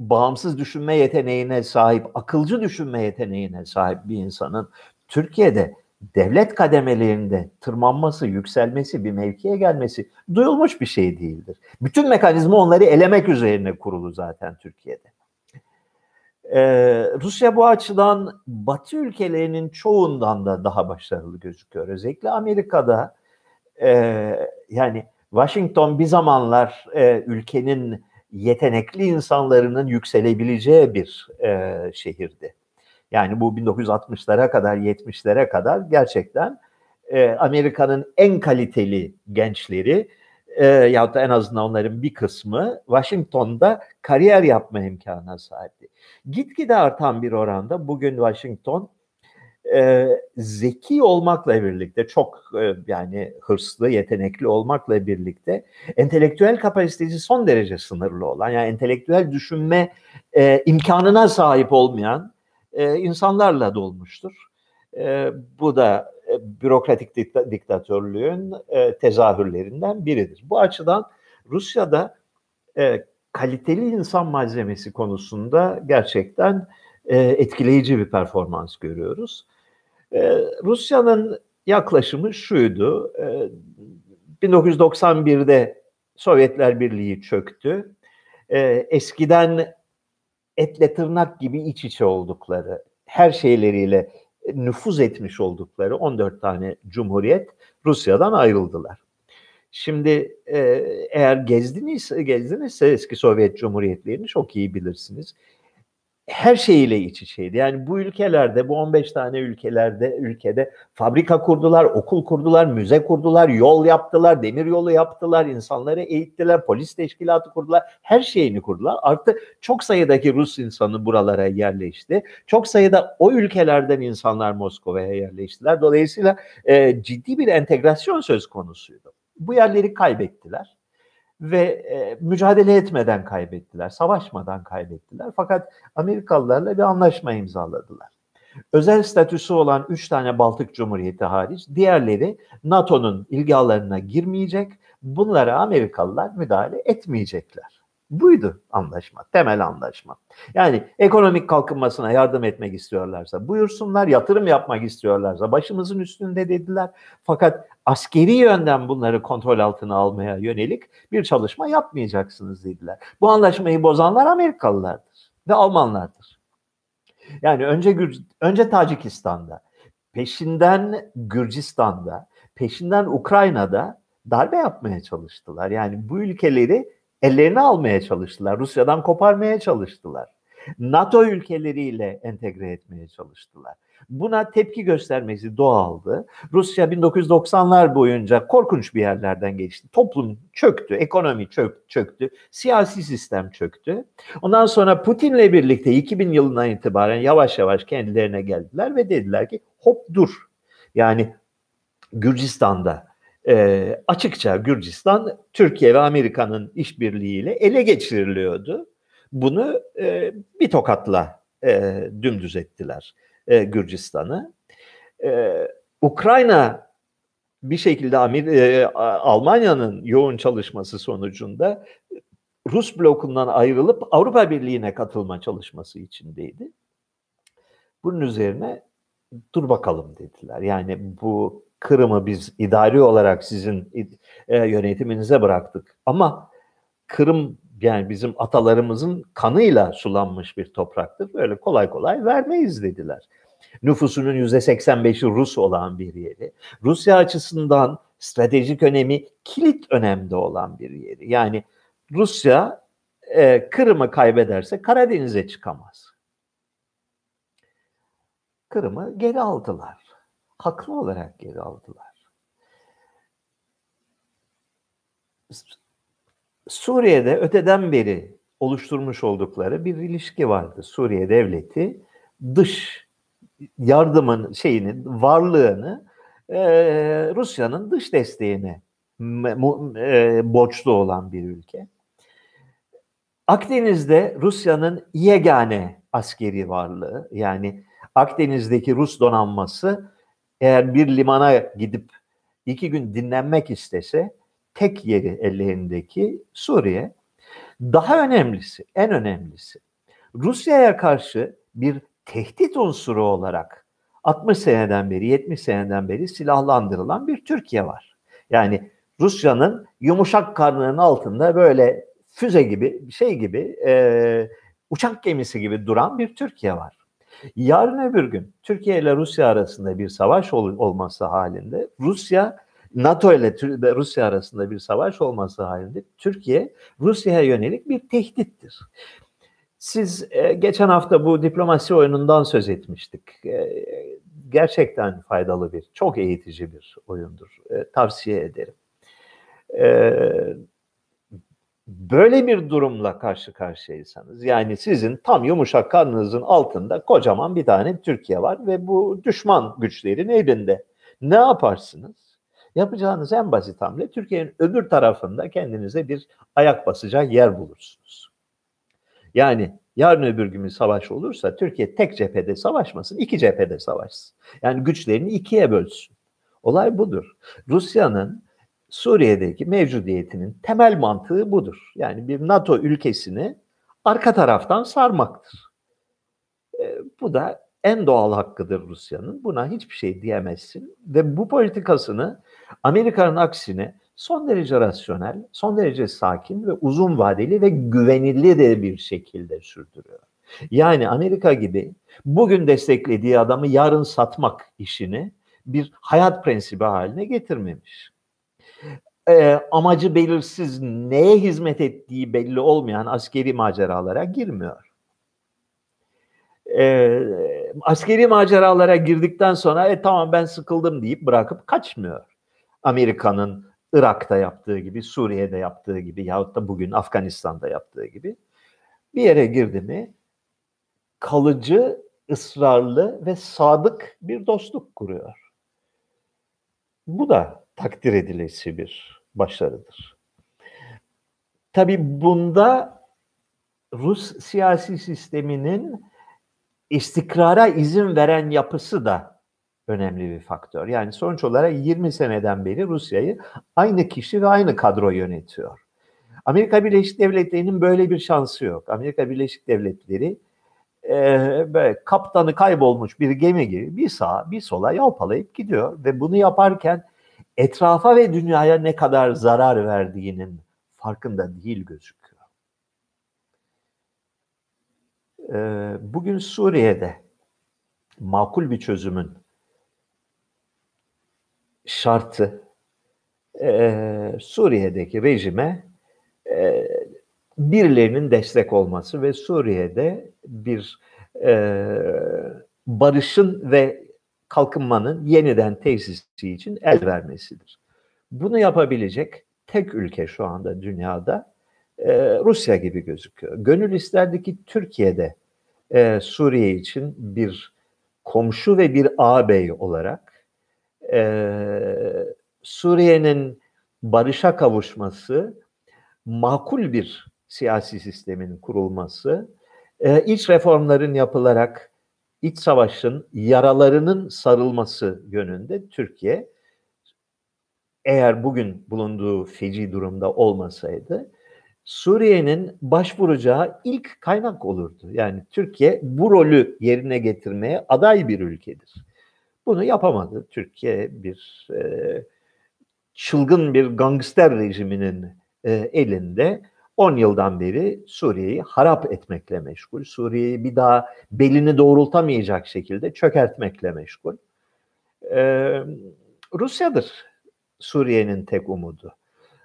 bağımsız düşünme yeteneğine sahip, akılcı düşünme yeteneğine sahip bir insanın Türkiye'de devlet kademelerinde tırmanması, yükselmesi, bir mevkiye gelmesi duyulmuş bir şey değildir. Bütün mekanizma onları elemek üzerine kurulu zaten Türkiye'de. Ee, Rusya bu açıdan Batı ülkelerinin çoğundan da daha başarılı gözüküyor. Özellikle Amerika'da e, yani Washington bir zamanlar e, ülkenin yetenekli insanlarının yükselebileceği bir e, şehirdi. Yani bu 1960'lara kadar, 70'lere kadar gerçekten e, Amerika'nın en kaliteli gençleri e, yahut da en azından onların bir kısmı Washington'da kariyer yapma imkanına sahipti. Gitgide artan bir oranda bugün Washington e, zeki olmakla birlikte çok e, yani hırslı, yetenekli olmakla birlikte entelektüel kapasitesi son derece sınırlı olan yani entelektüel düşünme e, imkanına sahip olmayan e, insanlarla dolmuştur. E, bu da e, bürokratik dikta, diktatörlüğün e, tezahürlerinden biridir. Bu açıdan Rusya'da e, kaliteli insan malzemesi konusunda gerçekten e, etkileyici bir performans görüyoruz. E, Rusya'nın yaklaşımı şuydu. E, 1991'de Sovyetler Birliği çöktü. E, eskiden etle tırnak gibi iç içe oldukları, her şeyleriyle nüfuz etmiş oldukları 14 tane cumhuriyet Rusya'dan ayrıldılar. Şimdi e, eğer gezdinizse, gezdinizse eski Sovyet Cumhuriyetlerini çok iyi bilirsiniz her şeyiyle iç içeydi. Yani bu ülkelerde, bu 15 tane ülkelerde, ülkede fabrika kurdular, okul kurdular, müze kurdular, yol yaptılar, demir yolu yaptılar, insanları eğittiler, polis teşkilatı kurdular, her şeyini kurdular. Artı çok sayıdaki Rus insanı buralara yerleşti. Çok sayıda o ülkelerden insanlar Moskova'ya yerleştiler. Dolayısıyla e, ciddi bir entegrasyon söz konusuydu. Bu yerleri kaybettiler ve e, mücadele etmeden kaybettiler, savaşmadan kaybettiler. Fakat Amerikalılarla bir anlaşma imzaladılar. Özel statüsü olan üç tane Baltık Cumhuriyeti hariç diğerleri NATO'nun ilgi alanına girmeyecek, bunlara Amerikalılar müdahale etmeyecekler. Buydu anlaşma, temel anlaşma. Yani ekonomik kalkınmasına yardım etmek istiyorlarsa buyursunlar, yatırım yapmak istiyorlarsa başımızın üstünde dediler. Fakat askeri yönden bunları kontrol altına almaya yönelik bir çalışma yapmayacaksınız dediler. Bu anlaşmayı bozanlar Amerikalılardır ve Almanlardır. Yani önce Gür önce Tacikistan'da, peşinden Gürcistan'da, peşinden Ukrayna'da darbe yapmaya çalıştılar. Yani bu ülkeleri ellerine almaya çalıştılar. Rusya'dan koparmaya çalıştılar. NATO ülkeleriyle entegre etmeye çalıştılar. Buna tepki göstermesi doğaldı. Rusya 1990'lar boyunca korkunç bir yerlerden geçti. Toplum çöktü, ekonomi çök, çöktü, siyasi sistem çöktü. Ondan sonra Putin'le birlikte 2000 yılından itibaren yavaş yavaş kendilerine geldiler ve dediler ki hop dur. Yani Gürcistan'da e, açıkça Gürcistan Türkiye ve Amerika'nın işbirliğiyle ele geçiriliyordu. Bunu e, bir tokatla e, dümdüz ettiler e, Gürcistan'ı. E, Ukrayna bir şekilde Amir, e, Almanya'nın yoğun çalışması sonucunda Rus blokundan ayrılıp Avrupa Birliği'ne katılma çalışması içindeydi. Bunun üzerine dur bakalım dediler. Yani bu Kırım'ı biz idari olarak sizin e, yönetiminize bıraktık. Ama Kırım yani bizim atalarımızın kanıyla sulanmış bir topraktır. Böyle kolay kolay vermeyiz dediler. Nüfusunun yüzde 85'i Rus olan bir yeri. Rusya açısından stratejik önemi kilit önemde olan bir yeri. Yani Rusya e, Kırım'ı kaybederse Karadeniz'e çıkamaz. Kırım'ı geri aldılar. Haklı olarak geri aldılar. Suriye'de öteden beri oluşturmuş oldukları bir ilişki vardı. Suriye devleti dış yardımın şeyinin varlığını e, Rusya'nın dış desteğine e, borçlu olan bir ülke. Akdeniz'de Rusya'nın yegane askeri varlığı yani Akdeniz'deki Rus donanması eğer bir limana gidip iki gün dinlenmek istese tek yeri ellerindeki Suriye. Daha önemlisi, en önemlisi Rusya'ya karşı bir tehdit unsuru olarak 60 seneden beri, 70 seneden beri silahlandırılan bir Türkiye var. Yani Rusya'nın yumuşak karnının altında böyle füze gibi, şey gibi, e, uçak gemisi gibi duran bir Türkiye var. Yarın öbür gün Türkiye ile Rusya arasında bir savaş ol, olması halinde Rusya NATO ile Rusya arasında bir savaş olması halinde Türkiye Rusya'ya yönelik bir tehdittir. Siz e, geçen hafta bu diplomasi oyunundan söz etmiştik. E, gerçekten faydalı bir, çok eğitici bir oyundur. E, tavsiye ederim. E, böyle bir durumla karşı karşıyaysanız yani sizin tam yumuşak karnınızın altında kocaman bir tane Türkiye var ve bu düşman güçlerin elinde. Ne yaparsınız? Yapacağınız en basit hamle Türkiye'nin öbür tarafında kendinize bir ayak basacak yer bulursunuz. Yani yarın öbür gün bir savaş olursa Türkiye tek cephede savaşmasın, iki cephede savaşsın. Yani güçlerini ikiye bölsün. Olay budur. Rusya'nın Suriye'deki mevcudiyetinin temel mantığı budur. Yani bir NATO ülkesini arka taraftan sarmaktır. E, bu da en doğal hakkıdır Rusya'nın. Buna hiçbir şey diyemezsin. Ve bu politikasını Amerika'nın aksine son derece rasyonel, son derece sakin ve uzun vadeli ve güvenilir de bir şekilde sürdürüyor. Yani Amerika gibi bugün desteklediği adamı yarın satmak işini bir hayat prensibi haline getirmemiş. Ee, amacı belirsiz, neye hizmet ettiği belli olmayan askeri maceralara girmiyor. Ee, askeri maceralara girdikten sonra e, tamam ben sıkıldım deyip bırakıp kaçmıyor. Amerika'nın Irak'ta yaptığı gibi, Suriye'de yaptığı gibi yahut da bugün Afganistan'da yaptığı gibi bir yere girdi mi kalıcı, ısrarlı ve sadık bir dostluk kuruyor. Bu da takdir edilesi bir başarıdır. Tabi bunda Rus siyasi sisteminin istikrara izin veren yapısı da önemli bir faktör. Yani sonuç olarak 20 seneden beri Rusya'yı aynı kişi ve aynı kadro yönetiyor. Amerika Birleşik Devletleri'nin böyle bir şansı yok. Amerika Birleşik Devletleri e, böyle kaptanı kaybolmuş bir gemi gibi bir sağa bir sola yalpalayıp gidiyor ve bunu yaparken etrafa ve dünyaya ne kadar zarar verdiğinin farkında değil gözüküyor. E, bugün Suriye'de makul bir çözümün şartı e, Suriye'deki rejime e, birilerinin destek olması ve Suriye'de bir e, barışın ve kalkınmanın yeniden tesisi için el vermesidir. Bunu yapabilecek tek ülke şu anda dünyada e, Rusya gibi gözüküyor. Gönül isterdi ki Türkiye'de e, Suriye için bir komşu ve bir ağabey olarak e, Suriye'nin barışa kavuşması, makul bir siyasi sistemin kurulması, e, iç reformların yapılarak iç savaşın yaralarının sarılması yönünde Türkiye eğer bugün bulunduğu feci durumda olmasaydı Suriye'nin başvuracağı ilk kaynak olurdu. Yani Türkiye bu rolü yerine getirmeye aday bir ülkedir. Bunu yapamadı. Türkiye bir e, çılgın bir gangster rejiminin e, elinde 10 yıldan beri Suriye'yi harap etmekle meşgul. Suriye'yi bir daha belini doğrultamayacak şekilde çökertmekle meşgul. E, Rusya'dır Suriye'nin tek umudu.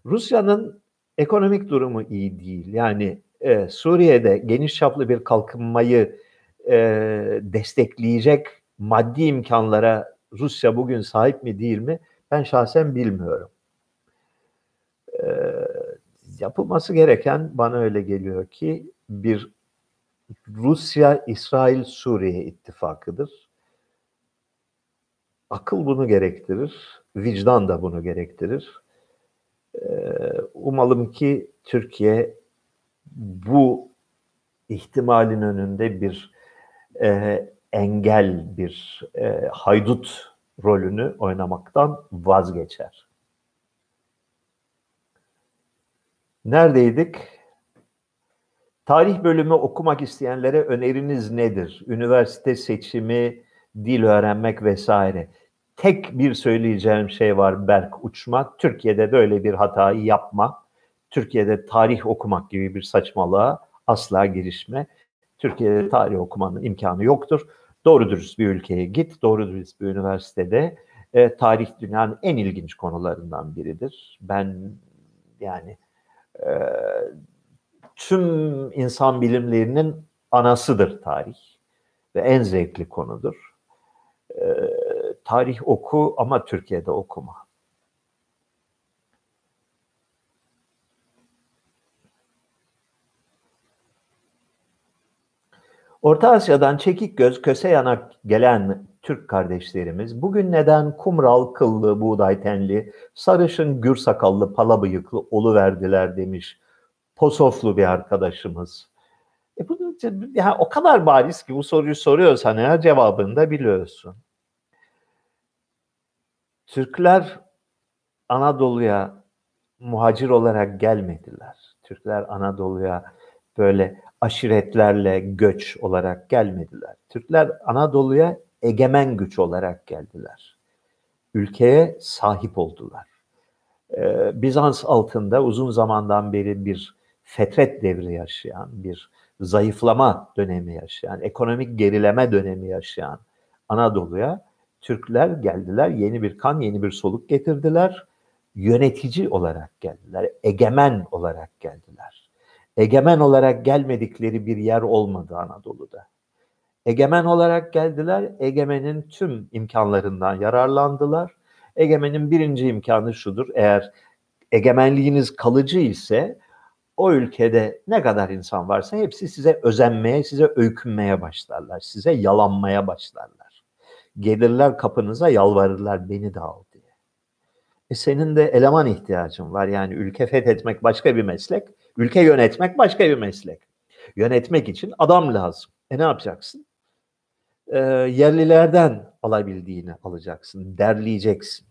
Rusya'nın ekonomik durumu iyi değil. Yani e, Suriye'de geniş çaplı bir kalkınmayı e, destekleyecek maddi imkanlara Rusya bugün sahip mi değil mi ben şahsen bilmiyorum. Yapılması gereken bana öyle geliyor ki bir Rusya, İsrail, Suriye ittifakıdır. Akıl bunu gerektirir, vicdan da bunu gerektirir. Ee, umalım ki Türkiye bu ihtimalin önünde bir e, engel, bir e, haydut rolünü oynamaktan vazgeçer. Neredeydik? Tarih bölümü okumak isteyenlere öneriniz nedir? Üniversite seçimi, dil öğrenmek vesaire. Tek bir söyleyeceğim şey var Berk Uçma. Türkiye'de böyle bir hatayı yapma. Türkiye'de tarih okumak gibi bir saçmalığa asla girişme. Türkiye'de tarih okumanın imkanı yoktur. Doğru dürüst bir ülkeye git, doğru dürüst bir üniversitede. E, tarih dünyanın en ilginç konularından biridir. Ben yani tüm insan bilimlerinin anasıdır tarih ve en zevkli konudur. E, tarih oku ama Türkiye'de okuma. Orta Asya'dan çekik göz, köse yanak gelen Türk kardeşlerimiz bugün neden kumral kıllı, buğday tenli, sarışın gür sakallı, pala bıyıklı olu verdiler demiş Posoflu bir arkadaşımız. E bu yani o kadar bariz ki bu soruyu soruyorsan eğer cevabını da biliyorsun. Türkler Anadolu'ya muhacir olarak gelmediler. Türkler Anadolu'ya böyle aşiretlerle göç olarak gelmediler. Türkler Anadolu'ya egemen güç olarak geldiler. Ülkeye sahip oldular. Ee, Bizans altında uzun zamandan beri bir fetret devri yaşayan, bir zayıflama dönemi yaşayan, ekonomik gerileme dönemi yaşayan Anadolu'ya Türkler geldiler, yeni bir kan, yeni bir soluk getirdiler. Yönetici olarak geldiler, egemen olarak geldiler. Egemen olarak gelmedikleri bir yer olmadı Anadolu'da. Egemen olarak geldiler, egemenin tüm imkanlarından yararlandılar. Egemenin birinci imkanı şudur, eğer egemenliğiniz kalıcı ise o ülkede ne kadar insan varsa hepsi size özenmeye, size öykünmeye başlarlar. Size yalanmaya başlarlar. Gelirler kapınıza yalvarırlar beni de al diye. E senin de eleman ihtiyacın var. Yani ülke fethetmek başka bir meslek, ülke yönetmek başka bir meslek. Yönetmek için adam lazım. E ne yapacaksın? E, yerlilerden alabildiğini alacaksın, derleyeceksin.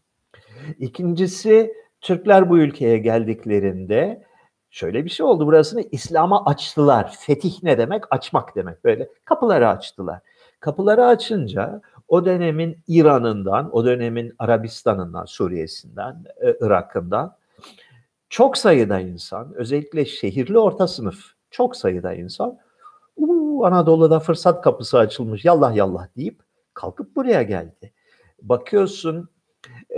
İkincisi Türkler bu ülkeye geldiklerinde şöyle bir şey oldu. Burasını İslam'a açtılar. Fetih ne demek? Açmak demek. Böyle kapıları açtılar. Kapıları açınca o dönemin İran'ından, o dönemin Arabistan'ından, Suriye'sinden, e, Irak'ından çok sayıda insan, özellikle şehirli orta sınıf çok sayıda insan Anadolu'da fırsat kapısı açılmış yallah yallah deyip kalkıp buraya geldi. Bakıyorsun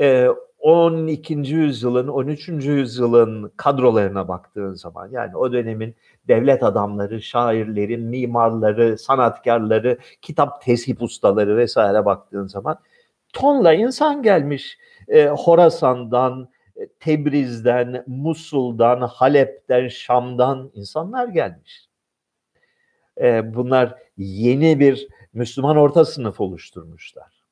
e, 12. yüzyılın, 13. yüzyılın kadrolarına baktığın zaman yani o dönemin devlet adamları, şairleri, mimarları, sanatkarları, kitap tesip ustaları vesaire baktığın zaman tonla insan gelmiş. E, Horasan'dan, e, Tebriz'den, Musul'dan, Halep'ten, Şam'dan insanlar gelmiş. E, bunlar yeni bir Müslüman orta sınıf oluşturmuşlar.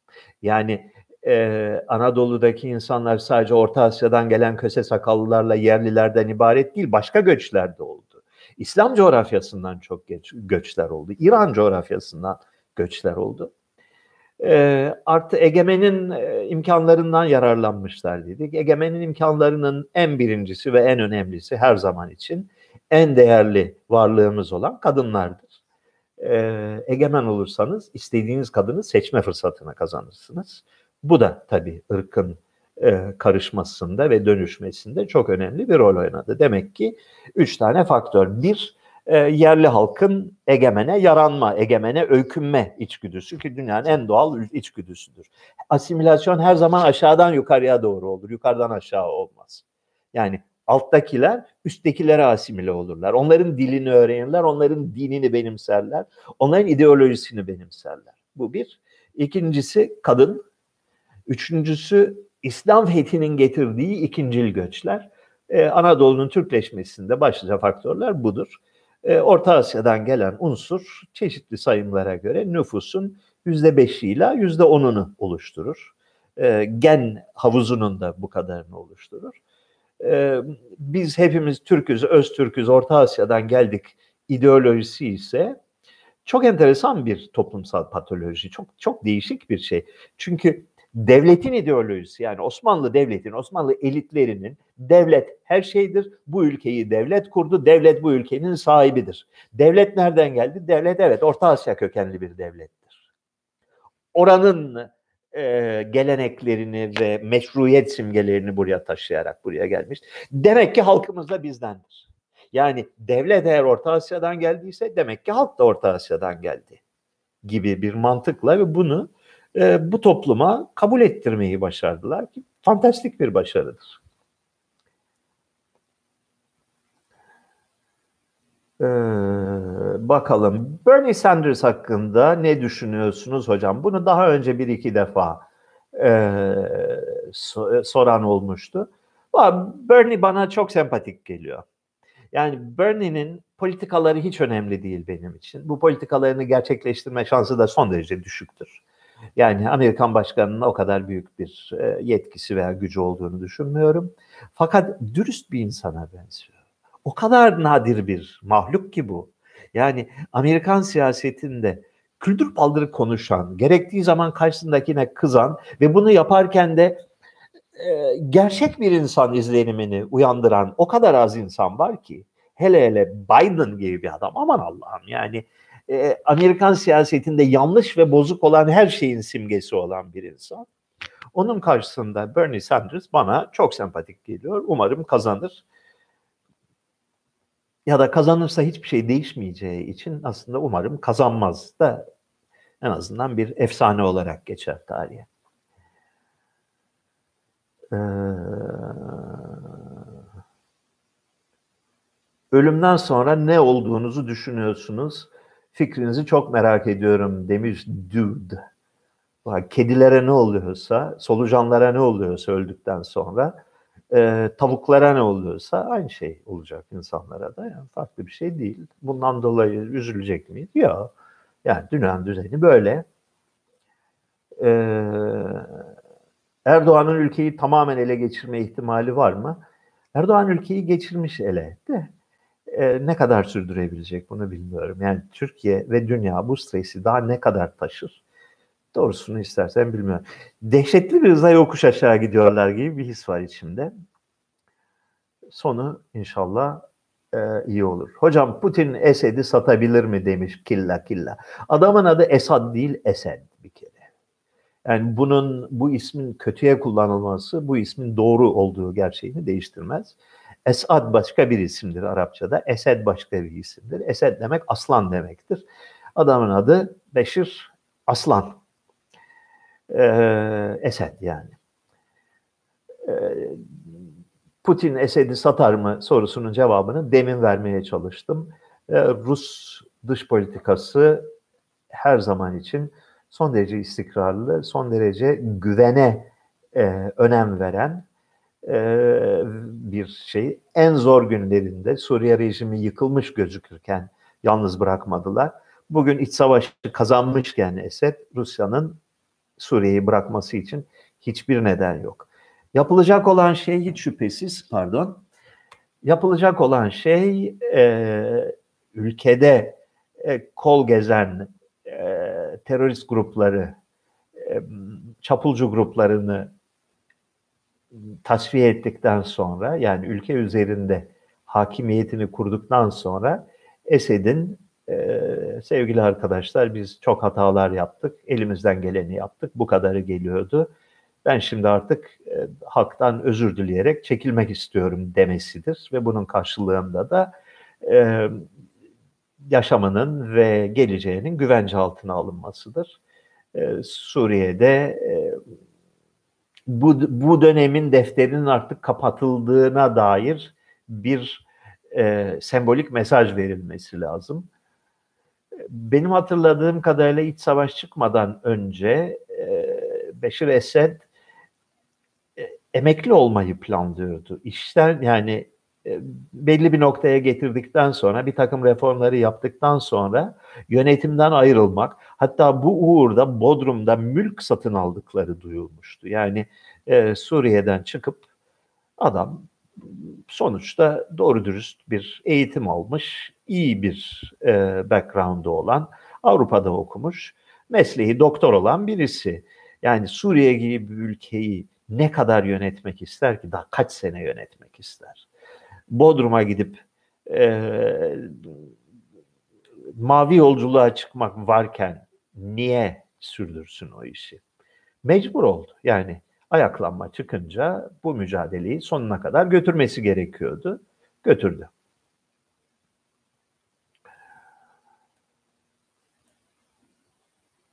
Yani e, Anadolu'daki insanlar sadece Orta Asya'dan gelen köse sakallılarla yerlilerden ibaret değil, başka göçler de oldu. İslam coğrafyasından çok geç, göçler oldu. İran coğrafyasından göçler oldu. E, artı egemenin imkanlarından yararlanmışlar dedik. Egemenin imkanlarının en birincisi ve en önemlisi her zaman için en değerli varlığımız olan kadınlardır. E, egemen olursanız istediğiniz kadını seçme fırsatına kazanırsınız. Bu da tabii ırkın e, karışmasında ve dönüşmesinde çok önemli bir rol oynadı. Demek ki üç tane faktör. Bir, e, yerli halkın egemene yaranma, egemene öykünme içgüdüsü ki dünyanın en doğal içgüdüsüdür. Asimilasyon her zaman aşağıdan yukarıya doğru olur, yukarıdan aşağı olmaz. Yani alttakiler üsttekilere asimile olurlar. Onların dilini öğrenirler, onların dinini benimserler, onların ideolojisini benimserler. Bu bir. İkincisi kadın Üçüncüsü İslam fethinin getirdiği ikincil göçler. Ee, Anadolu'nun Türkleşmesinde başlıca faktörler budur. Ee, Orta Asya'dan gelen unsur çeşitli sayımlara göre nüfusun yüzde beşiyle yüzde onunu oluşturur. Ee, gen havuzunun da bu kadarını oluşturur. Ee, biz hepimiz Türküz, öz Türküz, Orta Asya'dan geldik ideolojisi ise çok enteresan bir toplumsal patoloji. Çok çok değişik bir şey. Çünkü devletin ideolojisi yani Osmanlı devletin, Osmanlı elitlerinin devlet her şeydir. Bu ülkeyi devlet kurdu. Devlet bu ülkenin sahibidir. Devlet nereden geldi? Devlet evet Orta Asya kökenli bir devlettir. Oranın e, geleneklerini ve meşruiyet simgelerini buraya taşıyarak buraya gelmiş. Demek ki halkımız da bizdendir. Yani devlet eğer Orta Asya'dan geldiyse demek ki halk da Orta Asya'dan geldi gibi bir mantıkla ve bunu e, bu topluma kabul ettirmeyi başardılar ki fantastik bir başarıdır. Ee, bakalım Bernie Sanders hakkında ne düşünüyorsunuz hocam? Bunu daha önce bir iki defa e, soran olmuştu. Bernie bana çok sempatik geliyor. Yani Bernie'nin politikaları hiç önemli değil benim için. Bu politikalarını gerçekleştirme şansı da son derece düşüktür. Yani Amerikan başkanının o kadar büyük bir e, yetkisi veya gücü olduğunu düşünmüyorum. Fakat dürüst bir insana benziyor. O kadar nadir bir mahluk ki bu. Yani Amerikan siyasetinde küldür baldırı konuşan, gerektiği zaman karşısındakine kızan ve bunu yaparken de e, gerçek bir insan izlenimini uyandıran o kadar az insan var ki hele hele Biden gibi bir adam aman Allah'ım yani e, Amerikan siyasetinde yanlış ve bozuk olan her şeyin simgesi olan bir insan. Onun karşısında Bernie Sanders bana çok sempatik geliyor. Umarım kazanır. Ya da kazanırsa hiçbir şey değişmeyeceği için aslında umarım kazanmaz da en azından bir efsane olarak geçer tarihe. Ee, ölümden sonra ne olduğunuzu düşünüyorsunuz? Fikrinizi çok merak ediyorum demiş Dude. Kedilere ne oluyorsa, solucanlara ne oluyorsa öldükten sonra, e, tavuklara ne oluyorsa aynı şey olacak insanlara da. Yani farklı bir şey değil. Bundan dolayı üzülecek miyiz? Yok. Yani dünyanın düzeni böyle. Ee, Erdoğan'ın ülkeyi tamamen ele geçirme ihtimali var mı? Erdoğan ülkeyi geçirmiş ele de e, ne kadar sürdürebilecek bunu bilmiyorum. Yani Türkiye ve dünya bu stresi daha ne kadar taşır? Doğrusunu istersen bilmiyorum. Dehşetli bir hızla yokuş aşağı gidiyorlar gibi bir his var içimde. Sonu inşallah e, iyi olur. Hocam Putin Esed'i satabilir mi demiş killa killa. Adamın adı Esad değil Esed bir kere. Yani bunun bu ismin kötüye kullanılması bu ismin doğru olduğu gerçeğini değiştirmez. Esad başka bir isimdir Arapçada. Esed başka bir isimdir. Esed demek aslan demektir. Adamın adı Beşir Aslan. Ee, Esed yani. Ee, Putin Esed'i satar mı sorusunun cevabını demin vermeye çalıştım. Ee, Rus dış politikası her zaman için son derece istikrarlı, son derece güvene e, önem veren e, bir şey. En zor günlerinde Suriye rejimi yıkılmış gözükürken yalnız bırakmadılar. Bugün iç savaşı kazanmışken Esed, Rusya'nın Suriye'yi bırakması için hiçbir neden yok. Yapılacak olan şey hiç şüphesiz, pardon, yapılacak olan şey e, ülkede e, kol gezen e, terörist grupları, e, çapulcu gruplarını tasfiye ettikten sonra yani ülke üzerinde hakimiyetini kurduktan sonra Esed'in sevgili arkadaşlar biz çok hatalar yaptık, elimizden geleni yaptık, bu kadarı geliyordu. Ben şimdi artık e, haktan özür dileyerek çekilmek istiyorum demesidir ve bunun karşılığında da e, yaşamının ve geleceğinin güvence altına alınmasıdır. E, Suriye'de e, bu, bu dönemin defterinin artık kapatıldığına dair bir e, sembolik mesaj verilmesi lazım. Benim hatırladığım kadarıyla iç savaş çıkmadan önce e, Beşir Esed emekli olmayı planlıyordu. İşler yani e, belli bir noktaya getirdikten sonra bir takım reformları yaptıktan sonra yönetimden ayrılmak hatta bu uğurda Bodrum'da mülk satın aldıkları duyulmuştu. Yani e, Suriye'den çıkıp adam sonuçta doğru dürüst bir eğitim almış, iyi bir e, background'u olan, Avrupa'da okumuş, mesleği doktor olan birisi. Yani Suriye gibi bir ülkeyi ne kadar yönetmek ister ki? Daha kaç sene yönetmek ister? Bodrum'a gidip e, mavi yolculuğa çıkmak varken niye sürdürsün o işi? Mecbur oldu. Yani ayaklanma çıkınca bu mücadeleyi sonuna kadar götürmesi gerekiyordu. Götürdü.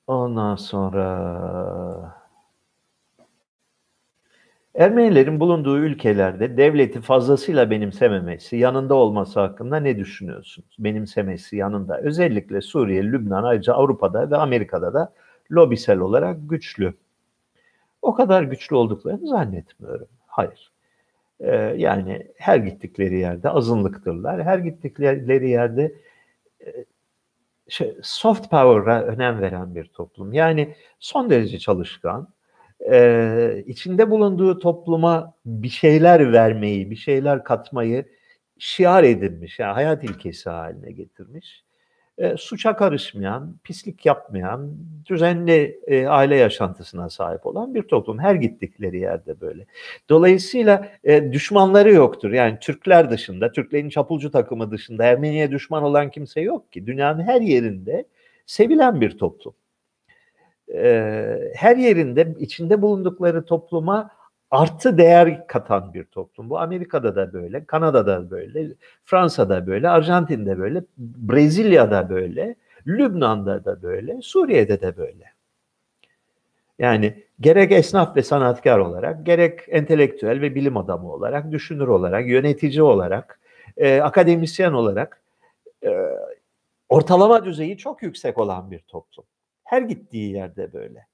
Ondan sonra Ermenilerin bulunduğu ülkelerde devleti fazlasıyla benimsememesi, yanında olması hakkında ne düşünüyorsunuz? Benimsemesi yanında. Özellikle Suriye, Lübnan, ayrıca Avrupa'da ve Amerika'da da lobisel olarak güçlü. O kadar güçlü olduklarını zannetmiyorum. Hayır. Ee, yani her gittikleri yerde azınlıktırlar. Her gittikleri yerde e, şey, soft power'a önem veren bir toplum. Yani son derece çalışkan, e, içinde bulunduğu topluma bir şeyler vermeyi, bir şeyler katmayı şiar edinmiş, yani hayat ilkesi haline getirmiş. E, suça karışmayan, pislik yapmayan, düzenli e, aile yaşantısına sahip olan bir toplum. Her gittikleri yerde böyle. Dolayısıyla e, düşmanları yoktur. Yani Türkler dışında, Türklerin çapulcu takımı dışında Ermeniye düşman olan kimse yok ki. Dünyanın her yerinde sevilen bir toplum e, her yerinde içinde bulundukları topluma artı değer katan bir toplum. Bu Amerika'da da böyle, Kanada'da böyle, Fransa'da böyle, Arjantin'de böyle, Brezilya'da böyle, Lübnan'da da böyle, Suriye'de de böyle. Yani gerek esnaf ve sanatkar olarak, gerek entelektüel ve bilim adamı olarak, düşünür olarak, yönetici olarak, e, akademisyen olarak e, ortalama düzeyi çok yüksek olan bir toplum. Her gittiği yerde böyle.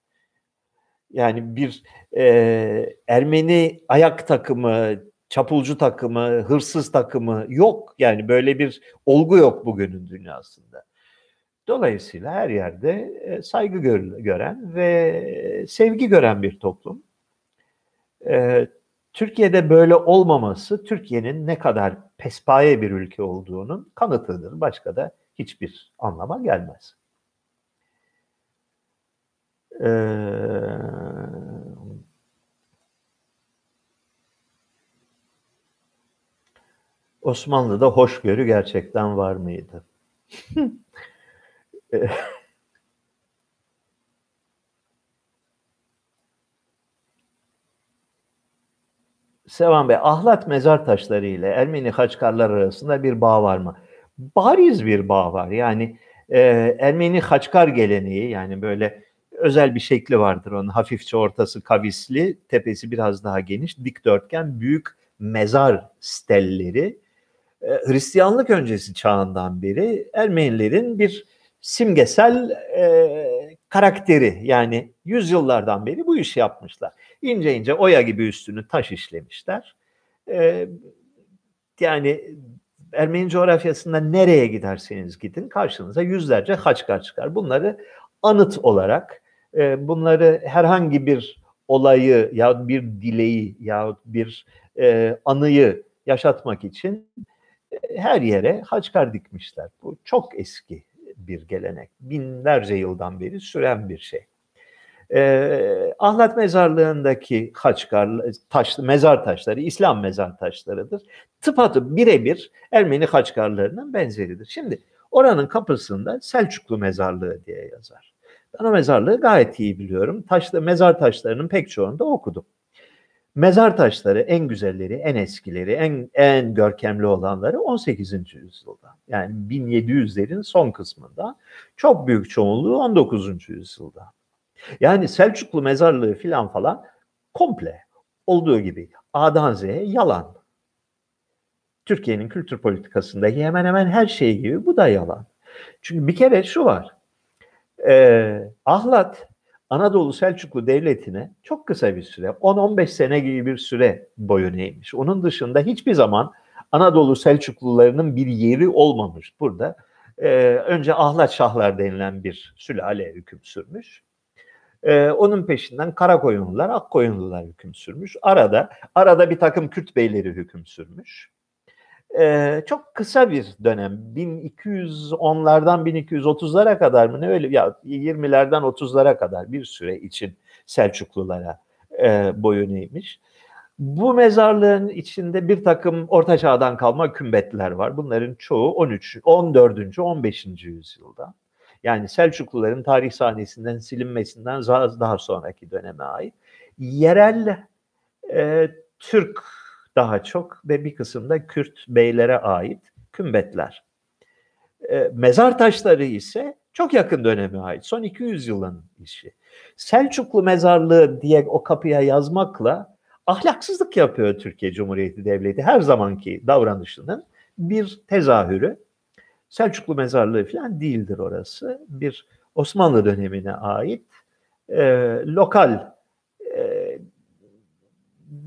Yani bir e, Ermeni ayak takımı, çapulcu takımı, hırsız takımı yok. Yani böyle bir olgu yok bugünün dünyasında. Dolayısıyla her yerde saygı gören ve sevgi gören bir toplum. E, Türkiye'de böyle olmaması Türkiye'nin ne kadar pespaye bir ülke olduğunun kanıtıdır. Başka da hiçbir anlama gelmez. Ee, Osmanlı'da hoşgörü gerçekten var mıydı? Sevan Bey, ahlat mezar taşları ile Ermeni haçkarlar arasında bir bağ var mı? Bariz bir bağ var. Yani e, Ermeni haçkar geleneği yani böyle özel bir şekli vardır onun. Hafifçe ortası kavisli, tepesi biraz daha geniş, dikdörtgen büyük mezar stelleri. Ee, Hristiyanlık öncesi çağından beri Ermenilerin bir simgesel e, karakteri yani yüzyıllardan beri bu işi yapmışlar. İnce ince oya gibi üstünü taş işlemişler. E, yani Ermeni coğrafyasında nereye giderseniz gidin karşınıza yüzlerce haçkar çıkar. Bunları anıt olarak e, bunları herhangi bir olayı ya bir dileği ya bir e, anıyı yaşatmak için e, her yere haçkar dikmişler. Bu çok eski bir gelenek. Binlerce yıldan beri süren bir şey. E, Ahlat mezarlığındaki haçkar taş, mezar taşları İslam mezar taşlarıdır. Tıpatıp birebir Ermeni haçkarlarının benzeridir. Şimdi oranın kapısında Selçuklu mezarlığı diye yazar. O mezarlığı gayet iyi biliyorum. Taşlı, mezar taşlarının pek çoğunu da okudum. Mezar taşları en güzelleri, en eskileri, en en görkemli olanları 18. yüzyılda. Yani 1700'lerin son kısmında. Çok büyük çoğunluğu 19. yüzyılda. Yani Selçuklu mezarlığı filan falan komple olduğu gibi A'dan Z'ye yalan. Türkiye'nin kültür politikasındaki hemen hemen her şey gibi bu da yalan. Çünkü bir kere şu var e, Ahlat Anadolu Selçuklu Devleti'ne çok kısa bir süre, 10-15 sene gibi bir süre boyun eğmiş. Onun dışında hiçbir zaman Anadolu Selçuklularının bir yeri olmamış burada. Ee, önce Ahlat Şahlar denilen bir sülale hüküm sürmüş. Ee, onun peşinden Karakoyunlular, Akkoyunlular hüküm sürmüş. Arada arada bir takım Kürt beyleri hüküm sürmüş. Ee, çok kısa bir dönem 1210'lardan 1230'lara kadar mı ne öyle ya 20'lerden 30'lara kadar bir süre için Selçuklulara e, boyun eğmiş. Bu mezarlığın içinde bir takım orta çağdan kalma kümbetler var. Bunların çoğu 13, 14. 15. yüzyılda. Yani Selçukluların tarih sahnesinden silinmesinden daha sonraki döneme ait. Yerel e, Türk daha çok ve bir kısımda Kürt beylere ait kümbetler. E, mezar taşları ise çok yakın döneme ait. Son 200 yılın işi. Selçuklu mezarlığı diye o kapıya yazmakla ahlaksızlık yapıyor Türkiye Cumhuriyeti Devleti. Her zamanki davranışının bir tezahürü. Selçuklu mezarlığı falan değildir orası. Bir Osmanlı dönemine ait e, lokal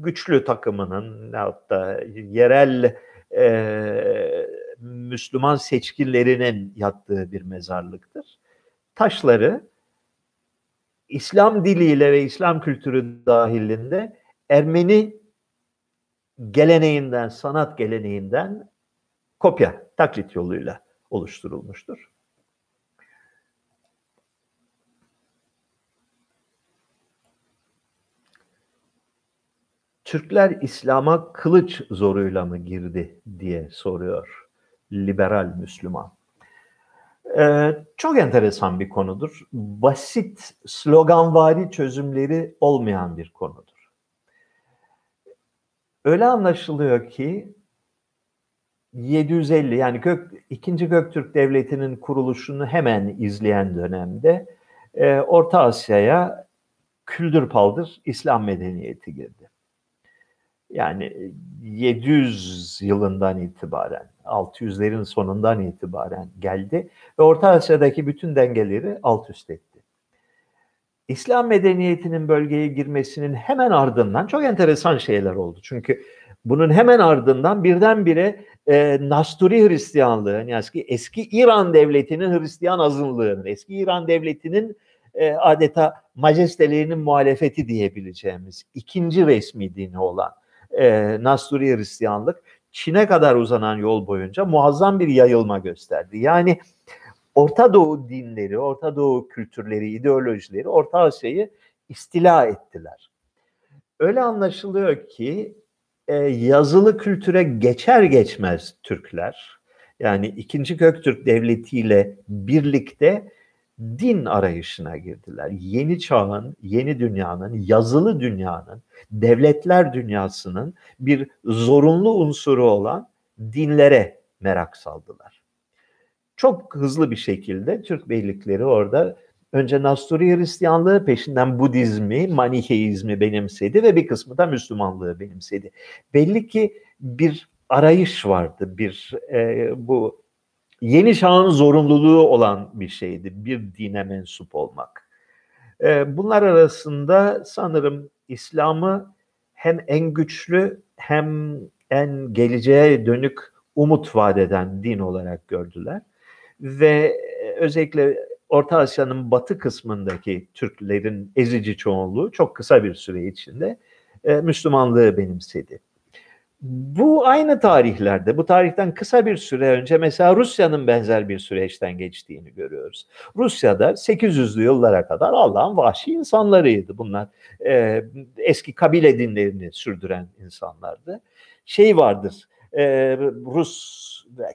güçlü takımının hatta yerel e, Müslüman seçkinlerinin yattığı bir mezarlıktır. Taşları İslam diliyle ve İslam kültürü dahilinde Ermeni geleneğinden, sanat geleneğinden kopya, taklit yoluyla oluşturulmuştur. Türkler İslam'a kılıç zoruyla mı girdi diye soruyor liberal Müslüman. Ee, çok enteresan bir konudur. Basit, sloganvari çözümleri olmayan bir konudur. Öyle anlaşılıyor ki 750 yani Gök, 2. Göktürk Devleti'nin kuruluşunu hemen izleyen dönemde e, Orta Asya'ya küldür paldır İslam medeniyeti girdi. Yani 700 yılından itibaren, 600'lerin sonundan itibaren geldi ve Orta Asya'daki bütün dengeleri alt üst etti. İslam medeniyetinin bölgeye girmesinin hemen ardından çok enteresan şeyler oldu. Çünkü bunun hemen ardından birdenbire e, Nasturi Hristiyanlığı, yani eski, eski İran devletinin Hristiyan azınlığının, eski İran devletinin e, adeta majestelerinin muhalefeti diyebileceğimiz ikinci resmi dini olan e, Nasturi Hristiyanlık Çin'e kadar uzanan yol boyunca muazzam bir yayılma gösterdi. Yani Orta Doğu dinleri, Orta Doğu kültürleri, ideolojileri Orta Asya'yı istila ettiler. Öyle anlaşılıyor ki e, yazılı kültüre geçer geçmez Türkler, yani ikinci Göktürk Devleti ile birlikte din arayışına girdiler. Yeni çağın, yeni dünyanın, yazılı dünyanın, devletler dünyasının bir zorunlu unsuru olan dinlere merak saldılar. Çok hızlı bir şekilde Türk beylikleri orada önce Nasturi Hristiyanlığı peşinden Budizmi, Maniheizmi benimsedi ve bir kısmı da Müslümanlığı benimsedi. Belli ki bir arayış vardı, bir e, bu yeni çağın zorunluluğu olan bir şeydi, bir dine mensup olmak. E, bunlar arasında sanırım İslam'ı hem en güçlü hem en geleceğe dönük umut vaat eden din olarak gördüler. Ve özellikle Orta Asya'nın batı kısmındaki Türklerin ezici çoğunluğu çok kısa bir süre içinde e, Müslümanlığı benimsedi. Bu aynı tarihlerde, bu tarihten kısa bir süre önce mesela Rusya'nın benzer bir süreçten geçtiğini görüyoruz. Rusya'da 800'lü yıllara kadar Allah'ın vahşi insanlarıydı bunlar. E, eski kabile dinlerini sürdüren insanlardı. Şey vardır, e, Rus,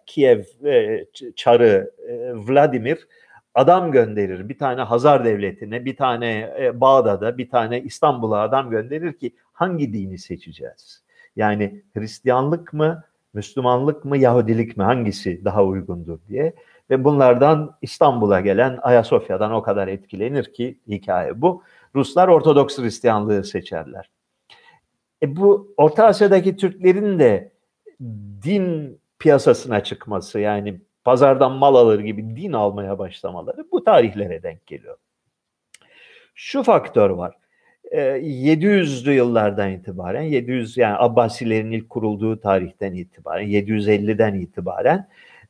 Kiev e, çarı e, Vladimir adam gönderir. Bir tane Hazar devletine, bir tane e, Bağdat'a, bir tane İstanbul'a adam gönderir ki hangi dini seçeceğiz? Yani Hristiyanlık mı, Müslümanlık mı, Yahudilik mi hangisi daha uygundur diye. Ve bunlardan İstanbul'a gelen Ayasofya'dan o kadar etkilenir ki hikaye bu. Ruslar Ortodoks Hristiyanlığı seçerler. E bu Orta Asya'daki Türklerin de din piyasasına çıkması yani pazardan mal alır gibi din almaya başlamaları bu tarihlere denk geliyor. Şu faktör var. 700'lü yıllardan itibaren 700 yani Abbasilerin ilk kurulduğu tarihten itibaren 750'den itibaren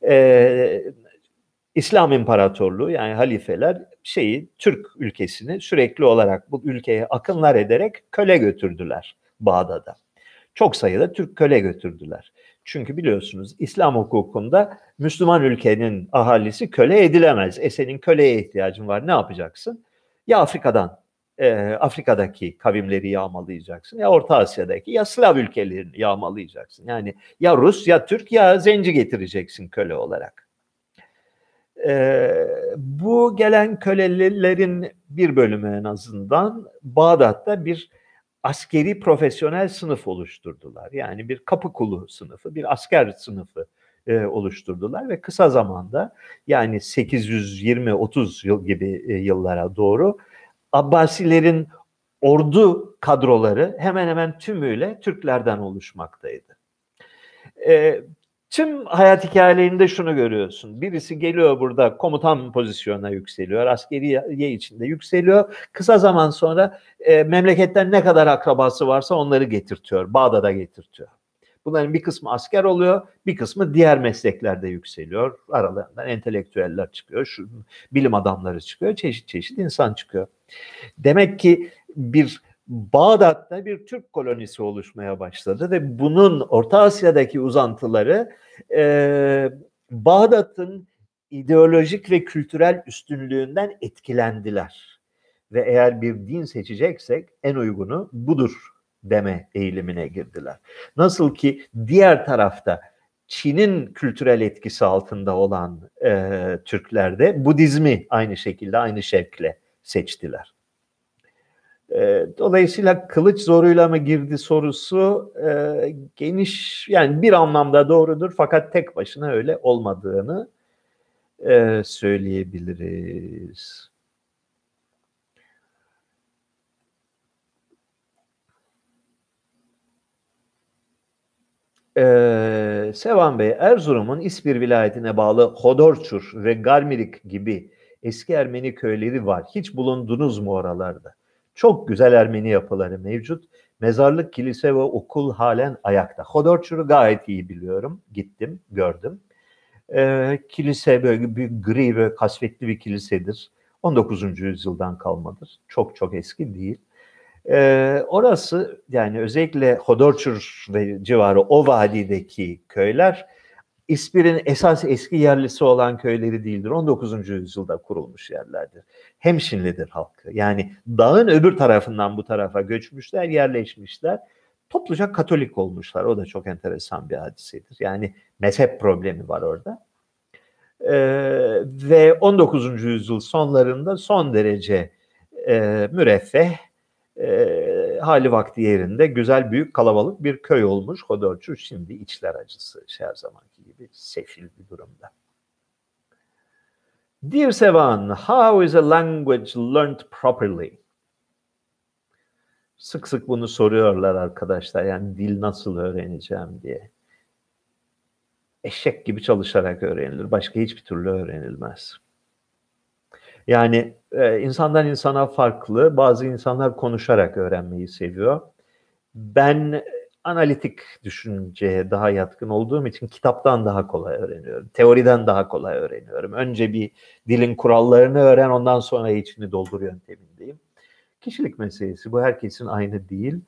e, İslam İmparatorluğu yani halifeler şeyi Türk ülkesini sürekli olarak bu ülkeye akınlar ederek köle götürdüler Bağdat'a. Çok sayıda Türk köle götürdüler. Çünkü biliyorsunuz İslam hukukunda Müslüman ülkenin ahalisi köle edilemez. E senin köleye ihtiyacın var ne yapacaksın? Ya Afrika'dan, e, Afrika'daki kavimleri yağmalayacaksın ya Orta Asya'daki ya Slav ülkelerini yağmalayacaksın. Yani ya Rus ya Türk ya Zenci getireceksin köle olarak. E, bu gelen kölelerin bir bölümü en azından Bağdat'ta bir askeri profesyonel sınıf oluşturdular. Yani bir kapı kulu sınıfı, bir asker sınıfı e, oluşturdular ve kısa zamanda yani 820-30 yıl gibi e, yıllara doğru Abbasilerin ordu kadroları hemen hemen tümüyle Türklerden oluşmaktaydı. E, Tüm hayat hikayelerinde şunu görüyorsun. Birisi geliyor burada komutan pozisyonuna yükseliyor. Askeriye içinde yükseliyor. Kısa zaman sonra e, memleketten ne kadar akrabası varsa onları getirtiyor. Bağdat'a getirtiyor. Bunların bir kısmı asker oluyor, bir kısmı diğer mesleklerde yükseliyor. Aralarından entelektüeller çıkıyor, şu bilim adamları çıkıyor, çeşit çeşit insan çıkıyor. Demek ki bir Bağdat'ta bir Türk kolonisi oluşmaya başladı ve bunun Orta Asya'daki uzantıları e, Bağdat'ın ideolojik ve kültürel üstünlüğünden etkilendiler. Ve eğer bir din seçeceksek en uygunu budur deme eğilimine girdiler. Nasıl ki diğer tarafta Çin'in kültürel etkisi altında olan e, Türkler de Budizmi aynı şekilde aynı şevkle seçtiler. E, dolayısıyla kılıç zoruyla mı girdi sorusu e, geniş yani bir anlamda doğrudur fakat tek başına öyle olmadığını e, söyleyebiliriz. Ee, Sevan Bey, Erzurum'un İspir vilayetine bağlı Hodorçur ve Garmirik gibi eski Ermeni köyleri var. Hiç bulundunuz mu oralarda? Çok güzel Ermeni yapıları mevcut. Mezarlık, kilise ve okul halen ayakta. Hodorçur'u gayet iyi biliyorum. Gittim, gördüm. Ee, kilise böyle bir gri ve kasvetli bir kilisedir. 19. yüzyıldan kalmadır. Çok çok eski değil. Ee, orası yani özellikle Hodorçur ve civarı o vadideki köyler İspir'in esas eski yerlisi olan köyleri değildir. 19. yüzyılda kurulmuş yerlerdir. Hemşinlidir halkı. Yani dağın öbür tarafından bu tarafa göçmüşler, yerleşmişler. Topluca Katolik olmuşlar. O da çok enteresan bir hadisedir. Yani mezhep problemi var orada. Ee, ve 19. yüzyıl sonlarında son derece e, müreffeh, e, hali vakti yerinde güzel büyük kalabalık bir köy olmuş Hodorçu. Şimdi içler acısı her zamanki gibi sefil bir durumda. Dear Sevan, how is a language learned properly? Sık sık bunu soruyorlar arkadaşlar. Yani dil nasıl öğreneceğim diye. Eşek gibi çalışarak öğrenilir. Başka hiçbir türlü öğrenilmez. Yani e, insandan insana farklı. Bazı insanlar konuşarak öğrenmeyi seviyor. Ben analitik düşünceye daha yatkın olduğum için kitaptan daha kolay öğreniyorum. Teoriden daha kolay öğreniyorum. Önce bir dilin kurallarını öğren ondan sonra içini doldur yöntemindeyim. Kişilik meselesi bu herkesin aynı değil.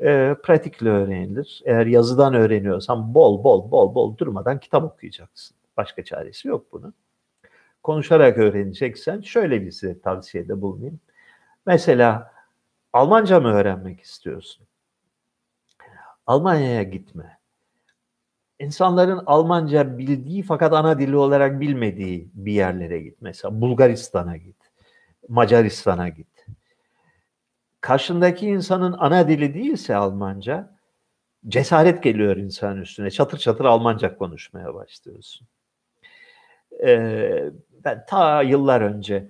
E, pratikle öğrenilir. Eğer yazıdan öğreniyorsan bol bol bol bol durmadan kitap okuyacaksın. Başka çaresi yok bunun konuşarak öğreneceksen şöyle bir size tavsiyede bulunayım. Mesela Almanca mı öğrenmek istiyorsun? Almanya'ya gitme. İnsanların Almanca bildiği fakat ana dili olarak bilmediği bir yerlere git. Mesela Bulgaristan'a git. Macaristan'a git. Karşındaki insanın ana dili değilse Almanca cesaret geliyor insan üstüne. Çatır çatır Almanca konuşmaya başlıyorsun. Ee, ben ta yıllar önce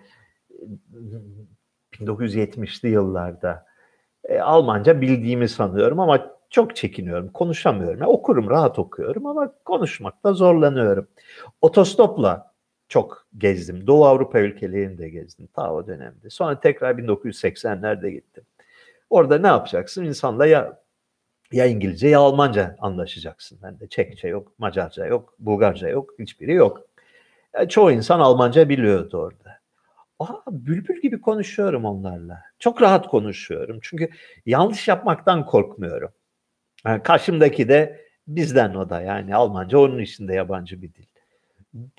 1970'li yıllarda e, Almanca bildiğimi sanıyorum ama çok çekiniyorum, konuşamıyorum. Yani okurum, rahat okuyorum ama konuşmakta zorlanıyorum. Otostopla çok gezdim. Doğu Avrupa ülkelerini de gezdim ta o dönemde. Sonra tekrar 1980'lerde gittim. Orada ne yapacaksın? İnsanla ya ya İngilizce ya Almanca anlaşacaksın. Ben de Çekçe yok, Macarca yok, Bulgarca yok, hiçbiri yok. Yani çoğu insan Almanca biliyordu orada. Aa, bülbül gibi konuşuyorum onlarla. Çok rahat konuşuyorum. Çünkü yanlış yapmaktan korkmuyorum. Yani karşımdaki de bizden o da yani Almanca onun içinde yabancı bir dil.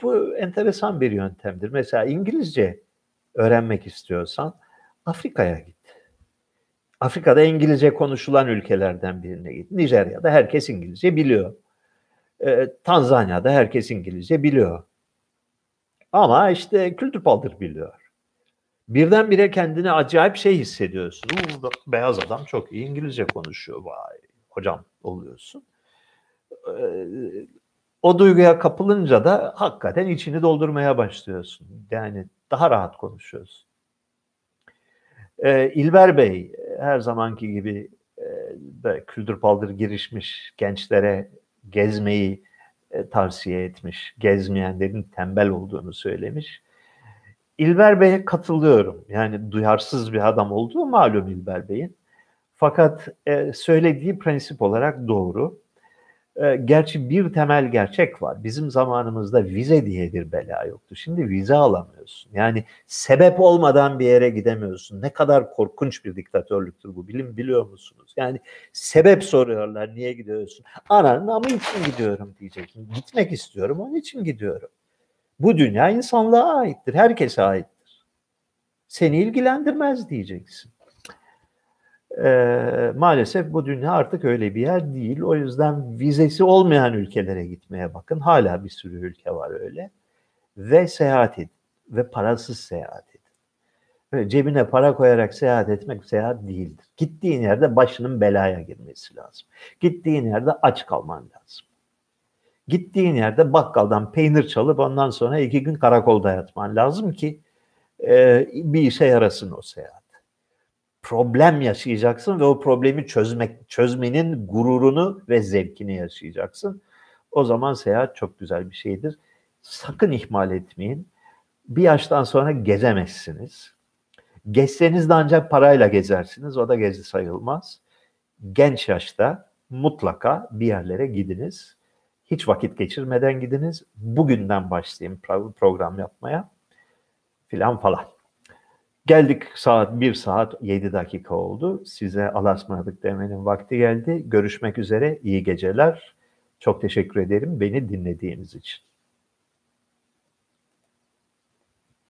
Bu enteresan bir yöntemdir. Mesela İngilizce öğrenmek istiyorsan Afrika'ya git. Afrika'da İngilizce konuşulan ülkelerden birine git. Nijerya'da herkes İngilizce biliyor. Ee, Tanzanya'da herkes İngilizce biliyor. Ama işte kültür paldır biliyor. Birdenbire kendini acayip şey hissediyorsun. Uuu, beyaz adam çok iyi İngilizce konuşuyor. Vay hocam oluyorsun. Ee, o duyguya kapılınca da hakikaten içini doldurmaya başlıyorsun. Yani daha rahat konuşuyorsun. Ee, İlber Bey her zamanki gibi e, kültür paldır girişmiş gençlere gezmeyi e, tavsiye etmiş. Gezmeyenlerin tembel olduğunu söylemiş. İlber Bey'e katılıyorum. Yani duyarsız bir adam olduğu malum İlber Bey'in. Fakat e, söylediği prensip olarak doğru. E, gerçi bir temel gerçek var. Bizim zamanımızda vize diye bir bela yoktu. Şimdi vize alamıyorsun. Yani sebep olmadan bir yere gidemiyorsun. Ne kadar korkunç bir diktatörlüktür bu. Bilim biliyor musunuz? Yani sebep soruyorlar. Niye gidiyorsun? Ananın ama için gidiyorum diyeceksin. Gitmek istiyorum onun için gidiyorum. Bu dünya insanlığa aittir. Herkese aittir. Seni ilgilendirmez diyeceksin. Ee, maalesef bu dünya artık öyle bir yer değil. O yüzden vizesi olmayan ülkelere gitmeye bakın. Hala bir sürü ülke var öyle. Ve seyahat edin. Ve parasız seyahat edin. Böyle cebine para koyarak seyahat etmek seyahat değildir. Gittiğin yerde başının belaya girmesi lazım. Gittiğin yerde aç kalman lazım. Gittiğin yerde bakkaldan peynir çalıp ondan sonra iki gün karakolda yatman lazım ki e, bir işe yarasın o seyahat problem yaşayacaksın ve o problemi çözmek çözmenin gururunu ve zevkini yaşayacaksın. O zaman seyahat çok güzel bir şeydir. Sakın ihmal etmeyin. Bir yaştan sonra gezemezsiniz. Gezseniz de ancak parayla gezersiniz. O da gezi sayılmaz. Genç yaşta mutlaka bir yerlere gidiniz. Hiç vakit geçirmeden gidiniz. Bugünden başlayın program yapmaya filan falan. Geldik saat 1 saat 7 dakika oldu. Size alasmadık demenin vakti geldi. Görüşmek üzere. İyi geceler. Çok teşekkür ederim beni dinlediğiniz için.